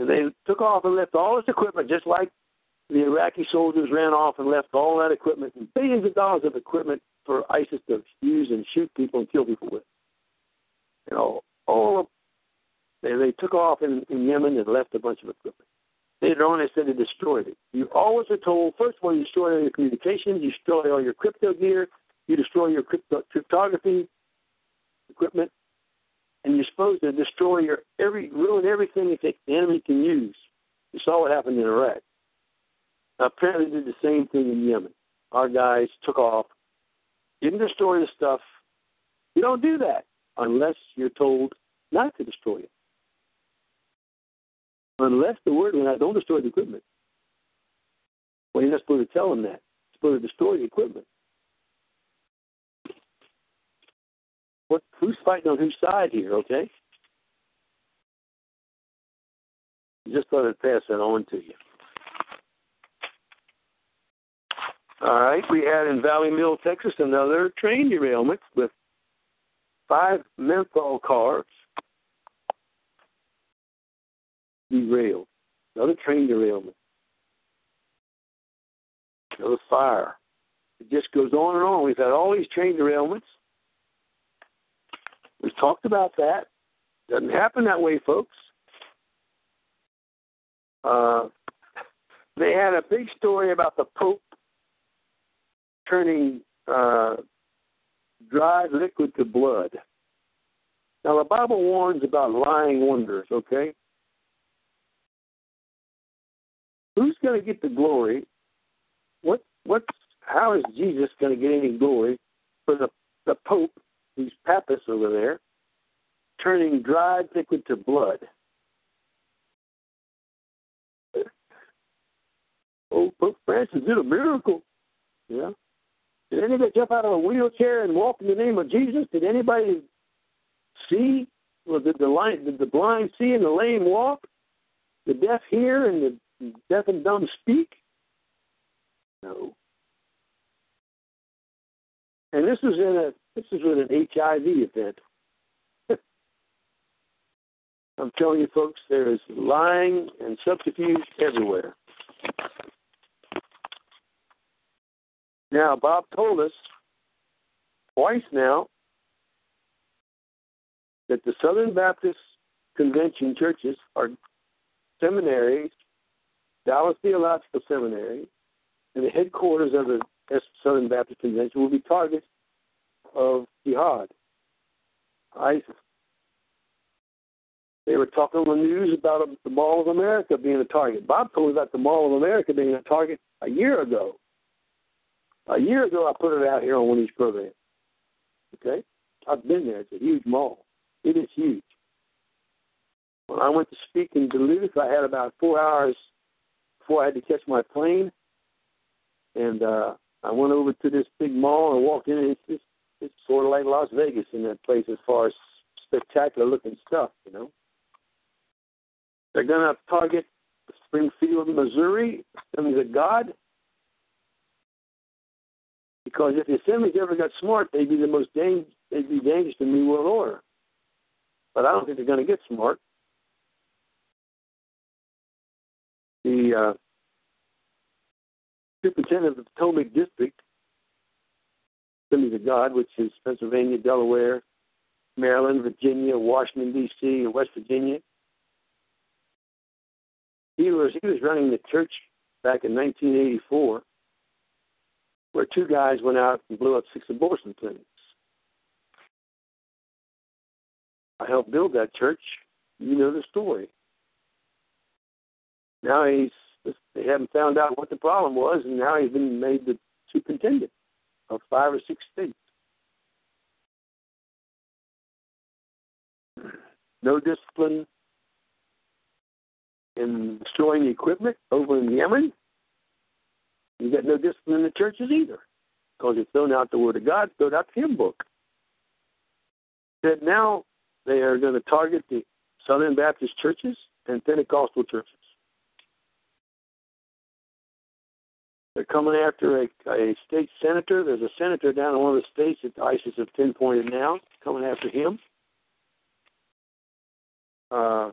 Speaker 3: And they took off and left all this equipment, just like the Iraqi soldiers ran off and left all that equipment and billions of dollars of equipment for ISIS to use and shoot people and kill people with. You know, all of they, they took off in, in Yemen and left a bunch of equipment. Later on, they said they destroyed it. You always are told, first of all, you destroy all your communications, you destroy all your crypto gear, you destroy your crypto- cryptography equipment, and you're supposed to destroy your every ruin everything that the enemy can use. You saw what happened in Iraq. Apparently, did the same thing in Yemen. Our guys took off, didn't destroy the stuff. You don't do that unless you're told not to destroy it. Unless the word went out, don't destroy the equipment. Well, you're not supposed to tell them that. supposed to destroy the equipment. What? Who's fighting on whose side here? Okay. Just thought I'd pass that on to you. All right, we had in Valley Mill, Texas, another train derailment with five ethanol cars derailed. Another train derailment. Another fire. It just goes on and on. We've had all these train derailments. We've talked about that. Doesn't happen that way, folks. Uh, they had a big story about the Pope turning uh, liquid to blood. Now, the Bible warns about lying wonders, okay? Who's going to get the glory? What, what's, how is Jesus going to get any glory for the, the Pope, who's Pappus over there, turning dried liquid to blood? Oh, Pope Francis did a miracle. Yeah. Did anybody jump out of a wheelchair and walk in the name of Jesus? Did anybody see? Well, did the did the blind see and the lame walk? The deaf hear and the deaf and dumb speak? No. And this was in a this was with an HIV event. I'm telling you, folks, there is lying and subterfuge everywhere. Now, Bob told us twice now that the Southern Baptist Convention churches are seminaries, Dallas Theological Seminary, and the headquarters of the Southern Baptist Convention will be targets of jihad, ISIS. They were talking on the news about the Mall of America being a target. Bob told me about the Mall of America being a target a year ago. A year ago, I put it out here on one of these programs. Okay? I've been there. It's a huge mall. It is huge. When I went to speak in Duluth, I had about four hours before I had to catch my plane. And uh, I went over to this big mall and walked in, and it's, just, it's sort of like Las Vegas in that place as far as spectacular looking stuff, you know. They're to target Springfield, Missouri, Assemblies of God, because if the Assemblies ever got smart, they'd be the most dang, they'd be dangerous to New World Order. But I don't think they're going to get smart. The uh, superintendent of the Potomac District, Assemblies of God, which is Pennsylvania, Delaware, Maryland, Virginia, Washington D.C., and West Virginia. He was he was running the church back in 1984 where two guys went out and blew up six abortion clinics. I helped build that church. You know the story. Now he's they haven't found out what the problem was, and now he's been made the superintendent of five or six states. No discipline in destroying equipment over in Yemen. You got no discipline in the churches either, because you've thrown out the Word of God, thrown out the hymn book. That now they are going to target the Southern Baptist churches and Pentecostal churches. They're coming after a, a state senator. There's a senator down in one of the states that ISIS have pinpointed now, coming after him. Uh,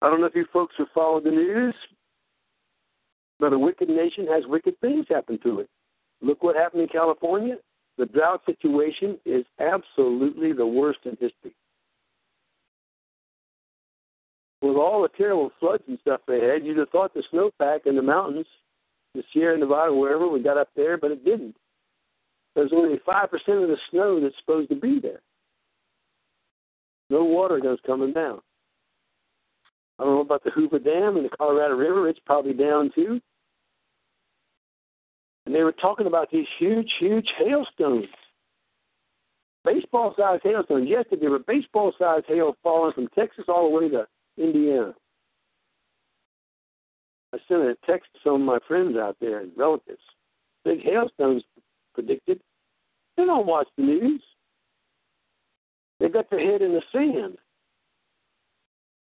Speaker 3: I don't know if you folks have followed the news, but a wicked nation has wicked things happen to it. Look what happened in California. The drought situation is absolutely the worst in history. With all the terrible floods and stuff they had, you'd have thought the snowpack in the mountains, the Sierra Nevada, wherever we got up there, but it didn't. There's only 5% of the snow that's supposed to be there. No water goes coming down. I don't know about the Hoover Dam and the Colorado River. It's probably down too and they were talking about these huge, huge hailstones. Baseball sized hailstones. Yesterday, there were baseball sized hail falling from Texas all the way to Indiana. I sent a text to some of my friends out there and relatives. Big hailstones predicted. They don't watch the news. They got their head in the sand.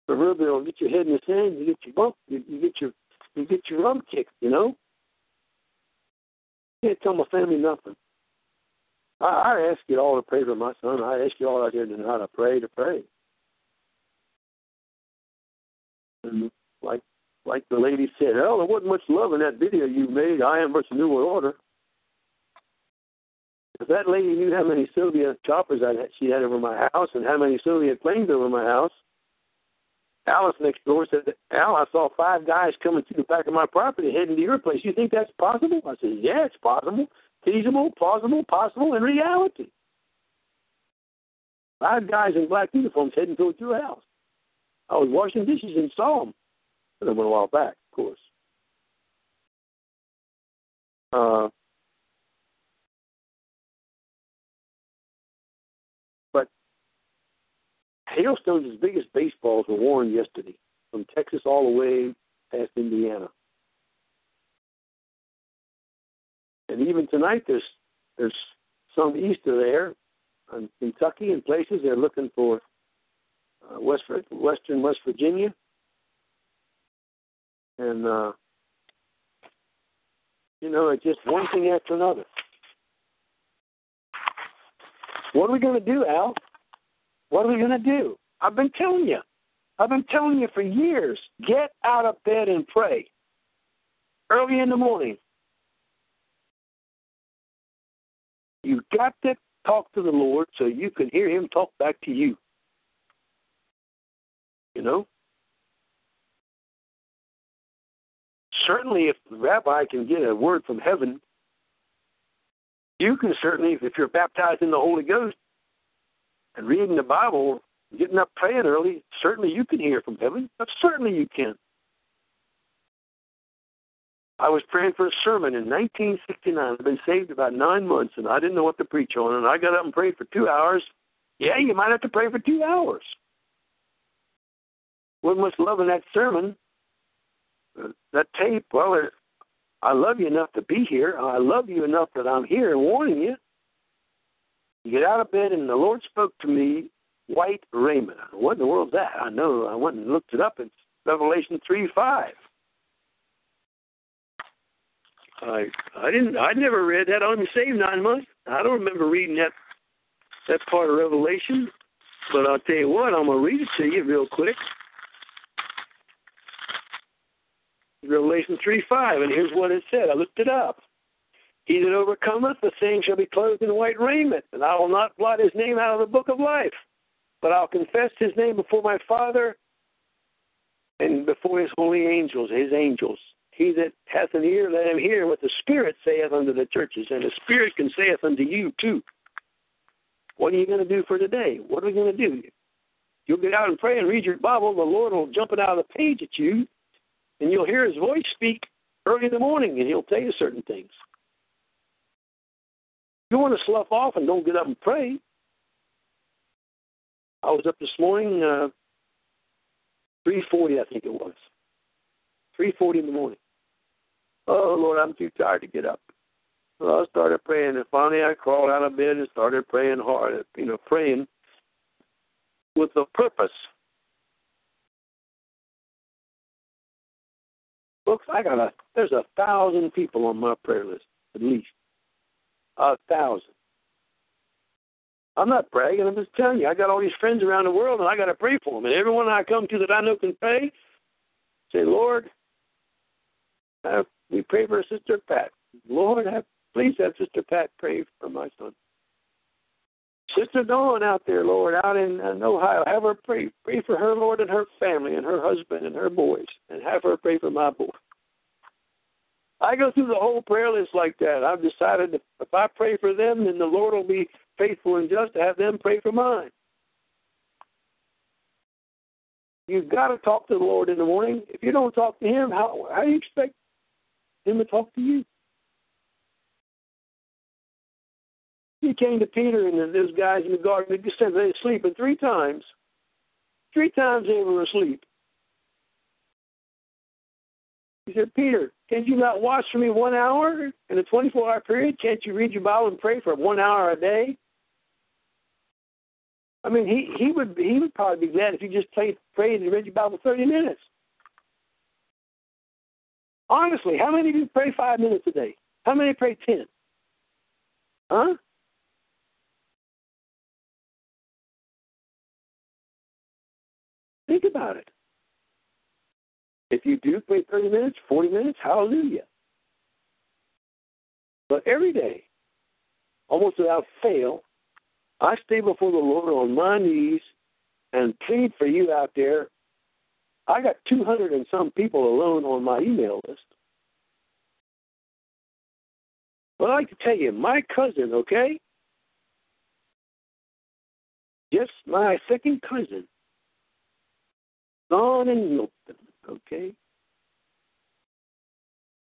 Speaker 3: Proverbial, get your head in the sand, you get your bump, you, you get your you get your rum kicked, you know. Can't tell my family nothing. I, I ask you all to pray for my son. I ask you all out here how to pray to pray. And like like the lady said, oh, there wasn't much love in that video you made, I am versus New World Order. If that lady knew how many Soviet choppers I had, she had over my house and how many Soviet planes over my house, Alice next door said, Al, I saw five guys coming through the back of my property heading to your place. You think that's possible? I said, yeah, it's possible. Feasible, plausible, possible, in reality. Five guys in black uniforms heading towards your house. I was washing dishes and saw them. But it went a while back, of course. Uh, but hailstones as big as baseballs were worn yesterday from Texas all the way past Indiana. And even tonight, there's there's some east of there, in Kentucky and places. They're looking for uh, West Western West Virginia, and uh, you know, it's just one thing after another. What are we going to do, Al? What are we going to do? I've been telling you. I've been telling you for years. Get out of bed and pray. Early in the morning. You've got to talk to the Lord so you can hear Him talk back to you. You know? Certainly, if the rabbi can get a word from heaven, you can certainly, if you're baptized in the Holy Ghost and reading the Bible, getting up praying early, certainly you can hear from heaven. But certainly you can. I was praying for a sermon in 1969. I've been saved about nine months, and I didn't know what to preach on. And I got up and prayed for two hours. Yeah, you might have to pray for two hours much love in that sermon. Uh, that tape, well, it, I love you enough to be here. I love you enough that I'm here warning you. You get out of bed, and the Lord spoke to me, white raiment. What in the world's that? I know. I went and looked it up. It's Revelation 3 5. I I didn't I never read that. I've been saved nine months. I don't remember reading that that part of Revelation. But I'll tell you what, I'm gonna read it to you real quick. Revelation 3 5, and here's what it said. I looked it up. He that overcometh, the same shall be clothed in white raiment, and I will not blot his name out of the book of life, but I'll confess his name before my Father and before his holy angels, his angels. He that hath an ear, let him hear what the Spirit saith unto the churches, and the Spirit can saith unto you too. What are you going to do for today? What are we going to do? You'll get out and pray and read your Bible. The Lord will jump it out of the page at you and you'll hear his voice speak early in the morning, and he'll tell you certain things. You want to slough off and don't get up and pray. I was up this morning, uh, three forty, I think it was, three forty in the morning. Oh Lord, I'm too tired to get up. So I started praying, and finally I crawled out of bed and started praying hard. You know, praying with a purpose Folks, I got a there's a thousand people on my prayer list, at least. A thousand. I'm not bragging, I'm just telling you, I got all these friends around the world and I gotta pray for them. And everyone I come to that I know can pray, say, Lord, have, we pray for Sister Pat. Lord, have, please have Sister Pat pray for my son. Sister Dawn out there, Lord, out in, in Ohio, have her pray. Pray for her, Lord, and her family, and her husband, and her boys, and have her pray for my boy. I go through the whole prayer list like that. I've decided if, if I pray for them, then the Lord will be faithful and just to have them pray for mine. You've got to talk to the Lord in the morning. If you don't talk to Him, how how do you expect Him to talk to you? He came to Peter and those guys in the garden. They said they were sleeping three times. Three times they were asleep. He said, Peter, can't you not watch for me one hour in a 24 hour period? Can't you read your Bible and pray for one hour a day? I mean, he, he would he would probably be glad if you just prayed and read your Bible 30 minutes. Honestly, how many of you pray five minutes a day? How many pray 10? Huh? Think about it. If you do pray 30 minutes, 40 minutes, hallelujah. But every day, almost without fail, I stay before the Lord on my knees and plead for you out there. I got 200 and some people alone on my email list. But I like to tell you, my cousin, okay? Just my second cousin, Don and Milton, okay?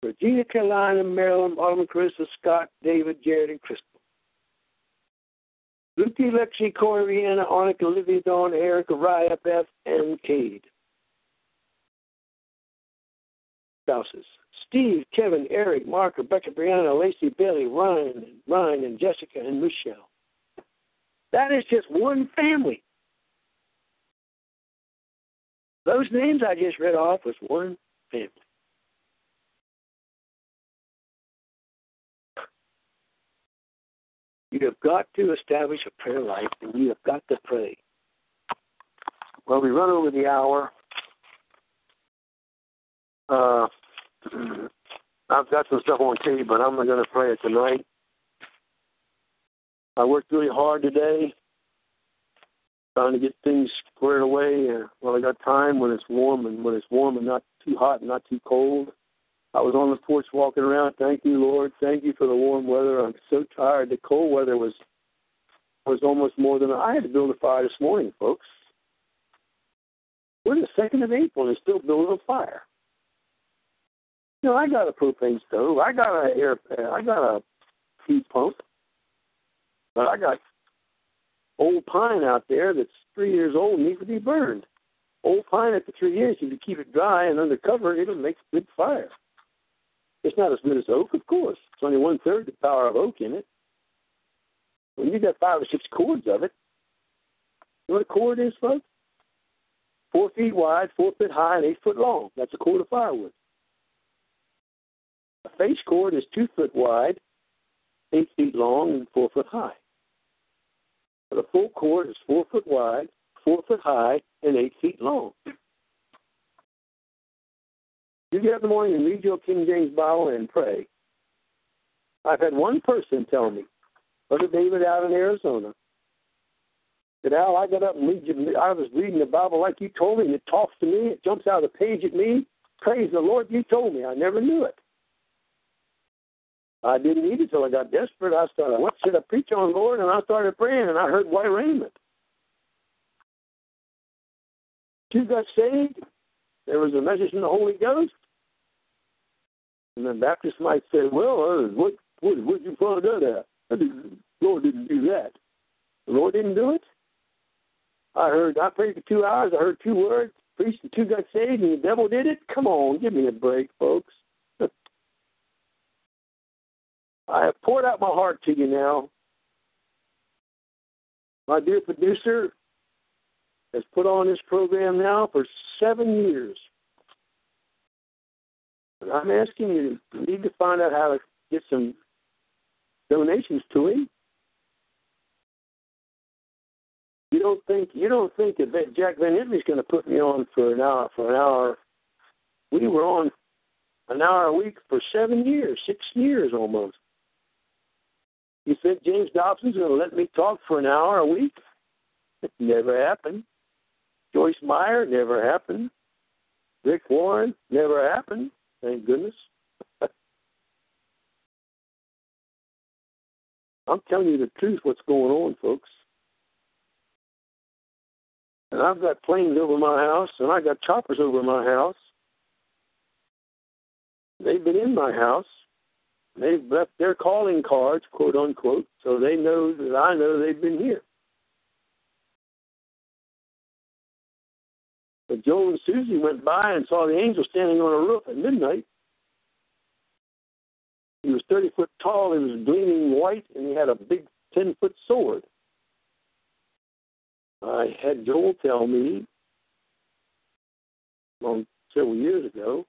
Speaker 3: Virginia, Carolina, Maryland, Autumn, Carissa, Scott, David, Jared, and Crystal. Lucy, Lexi, Corey, Rihanna, Arnica, Olivia, Dawn, Erica, Raya, Beth, and Cade. Spouses. Steve, Kevin, Eric, Mark, Rebecca, Brianna, Lacey, Billy, Ryan, Ryan, and Jessica, and Michelle. That is just one family. Those names I just read off was one family. You have got to establish a prayer life, and you have got to pray. Well, we run over the hour. Uh, I've got some stuff on you, but I'm not going to pray it tonight. I worked really hard today, trying to get things squared away. Uh, well, I got time when it's warm, and when it's warm and not too hot and not too cold. I was on the porch walking around. Thank you, Lord. Thank you for the warm weather. I'm so tired. The cold weather was was almost more than I had to build a fire this morning, folks. We're in the second of April and still building a fire. You know, I got a propane stove. I got a air. I got a heat pump, but I got old pine out there that's three years old needs to be burned. Old pine after three years, if you keep it dry and under cover, it'll make a good fire. It's not as good as oak, of course. It's only one third the power of oak in it. When you got five or six cords of it, you know what a cord is, folks? Four feet wide, four foot high, and eight foot long. That's a cord of firewood. A face cord is two foot wide, eight feet long, and four foot high. A full cord is four foot wide, four foot high, and eight feet long. You get up in the morning and read your King James Bible and pray. I've had one person tell me, Brother David out in Arizona, that Al, I got up and read, you, I was reading the Bible like you told me, and it talks to me, it jumps out of the page at me. Praise the Lord, you told me. I never knew it. I didn't need it till I got desperate. I started, what should I preach on, Lord? And I started praying, and I heard White Raiment. You got saved. There was a message from the Holy Ghost. And the Baptist might say, well, uh, what, what, what you find that at? The Lord didn't do that. The Lord didn't do it. I heard, I prayed for two hours. I heard two words, preached, and two got saved, and the devil did it. Come on, give me a break, folks. I have poured out my heart to you now. My dear producer has put on this program now for seven years. And I'm asking you, you need to find out how to get some donations to him. You don't think you don't think that Jack Van Impe's going to put me on for an hour for an hour. We were on an hour a week for seven years, six years almost. You think James Dobson's going to let me talk for an hour a week? It never happened. Joyce Meyer never happened. Rick Warren never happened. Thank goodness. I'm telling you the truth, what's going on, folks. And I've got planes over my house, and I got choppers over my house. They've been in my house. They've left their calling cards, quote unquote, so they know that I know they've been here. But Joe and Susie went by and saw the angel standing on a roof at midnight. He was 30 foot tall. He was gleaming white, and he had a big 10 foot sword. I had Joel tell me long several years ago,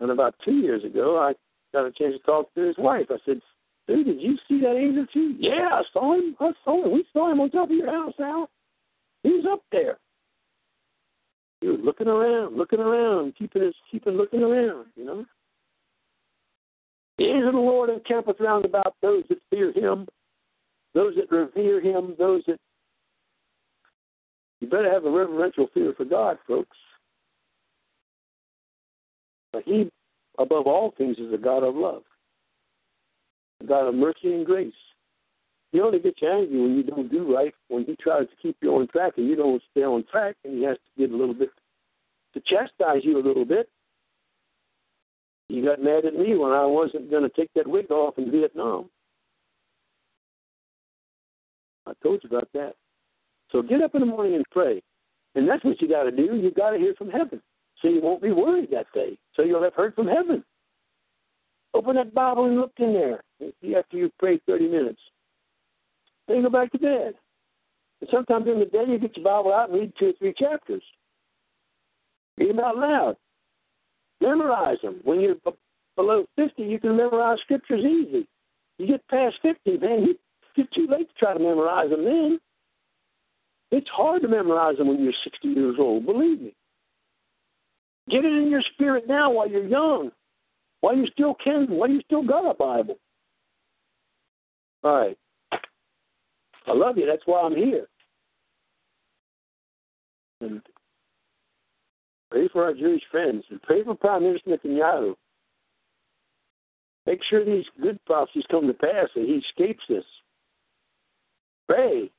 Speaker 3: and about two years ago, I got a chance to talk to his wife. I said, "Dude, did you see that angel too?" Yeah, I saw him. I saw him. We saw him on top of your house, Al. He was up there. He was looking around, looking around, keeping his keeping looking around. You know. The angel of the Lord encampeth round about those that fear Him, those that revere Him, those that. You better have a reverential fear for God, folks. But He, above all things, is a God of love, a God of mercy and grace. He only gets angry when you don't do right, when He tries to keep you on track and you don't stay on track, and He has to get a little bit to chastise you a little bit. You got mad at me when I wasn't going to take that wig off in Vietnam. I told you about that. So get up in the morning and pray. And that's what you got to do. You got to hear from heaven. So you won't be worried that day. So you'll have heard from heaven. Open that Bible and look in there See after you've prayed 30 minutes. Then go back to bed. And sometimes in the day you get your Bible out and read two or three chapters. Read them out loud. Memorize them. When you're below 50, you can memorize scriptures easy. You get past 50, man, it's too late to try to memorize them then. It's hard to memorize them when you're 60 years old, believe me. Get it in your spirit now while you're young, while you still can, while you still got a Bible. All right. I love you. That's why I'm here. And pray for our Jewish friends and pray for Prime Minister Netanyahu. Make sure these good prophecies come to pass and he escapes this. Pray.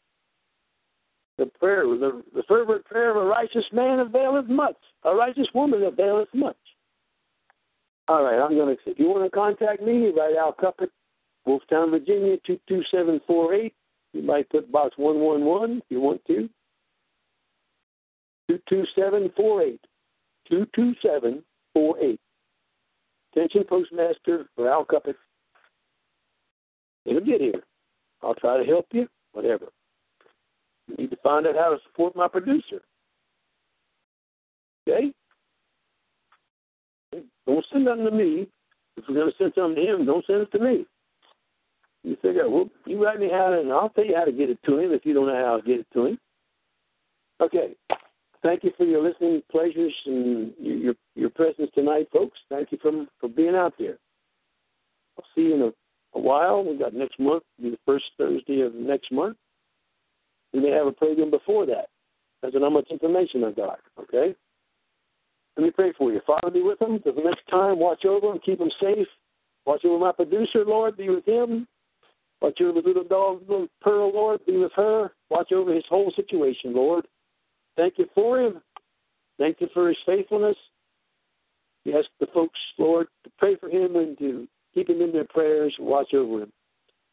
Speaker 3: The prayer, the, the fervent prayer of a righteous man availeth much. A righteous woman availeth much. All right, I'm going to. If you want to contact me, write Al Cuppett, Wolftown, Virginia, two two seven four eight. You might put box one one one if you want to. Two two seven four eight. Two two seven four eight. Attention Postmaster for Al Cuppett. It'll get here. I'll try to help you, whatever. You need to find out how to support my producer. Okay? Don't send nothing to me. If you're going to send something to him, don't send it to me. You figure, well, you write me how to, and I'll tell you how to get it to him if you don't know how to get it to him. Okay. Thank you for your listening pleasures and your your presence tonight, folks. Thank you for for being out there. I'll see you in a, a while. We got next month, be the first Thursday of next month. We may have a program before that. That's how much information I've got. Okay. Let me pray for you. Father, be with them. Till the next time, watch over them, keep them safe. Watch over my producer, Lord. Be with him. Watch over the little dog, little Pearl, Lord. Be with her. Watch over his whole situation, Lord. Thank you for him. Thank you for his faithfulness. We ask the folks, Lord, to pray for him and to keep him in their prayers and watch over him.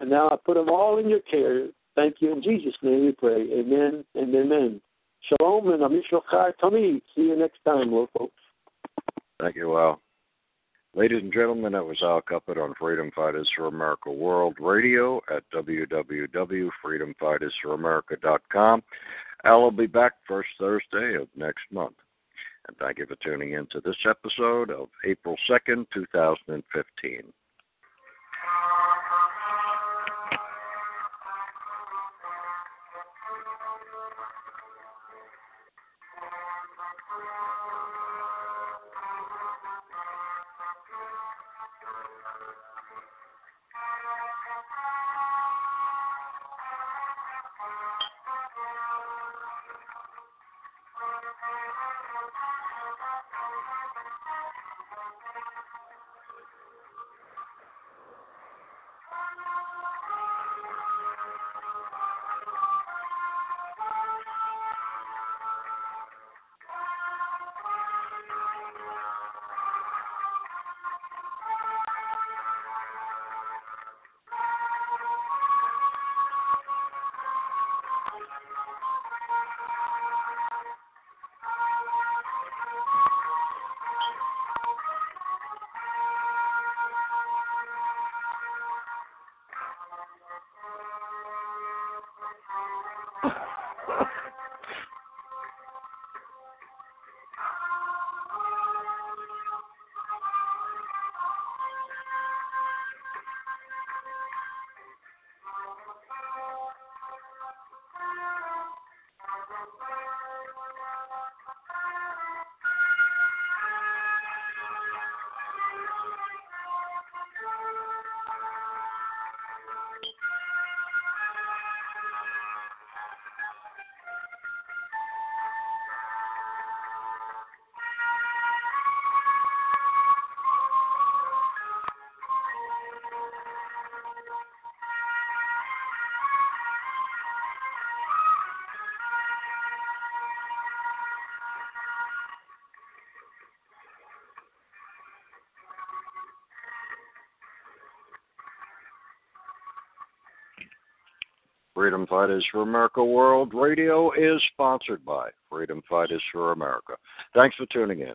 Speaker 3: And now I put them all in your care. Thank you. In Jesus' name we pray. Amen and amen. Shalom and Amishochai Tamid. See you next time, Lord folks.
Speaker 2: Thank you, Al. Ladies and gentlemen, that was Al Cuppett on Freedom Fighters for America World Radio at www.freedomfightersforamerica.com. Al will be back first Thursday of next month. And thank you for tuning in to this episode of April 2nd, 2015. Freedom Fighters for America World Radio is sponsored by Freedom Fighters for America. Thanks for tuning in.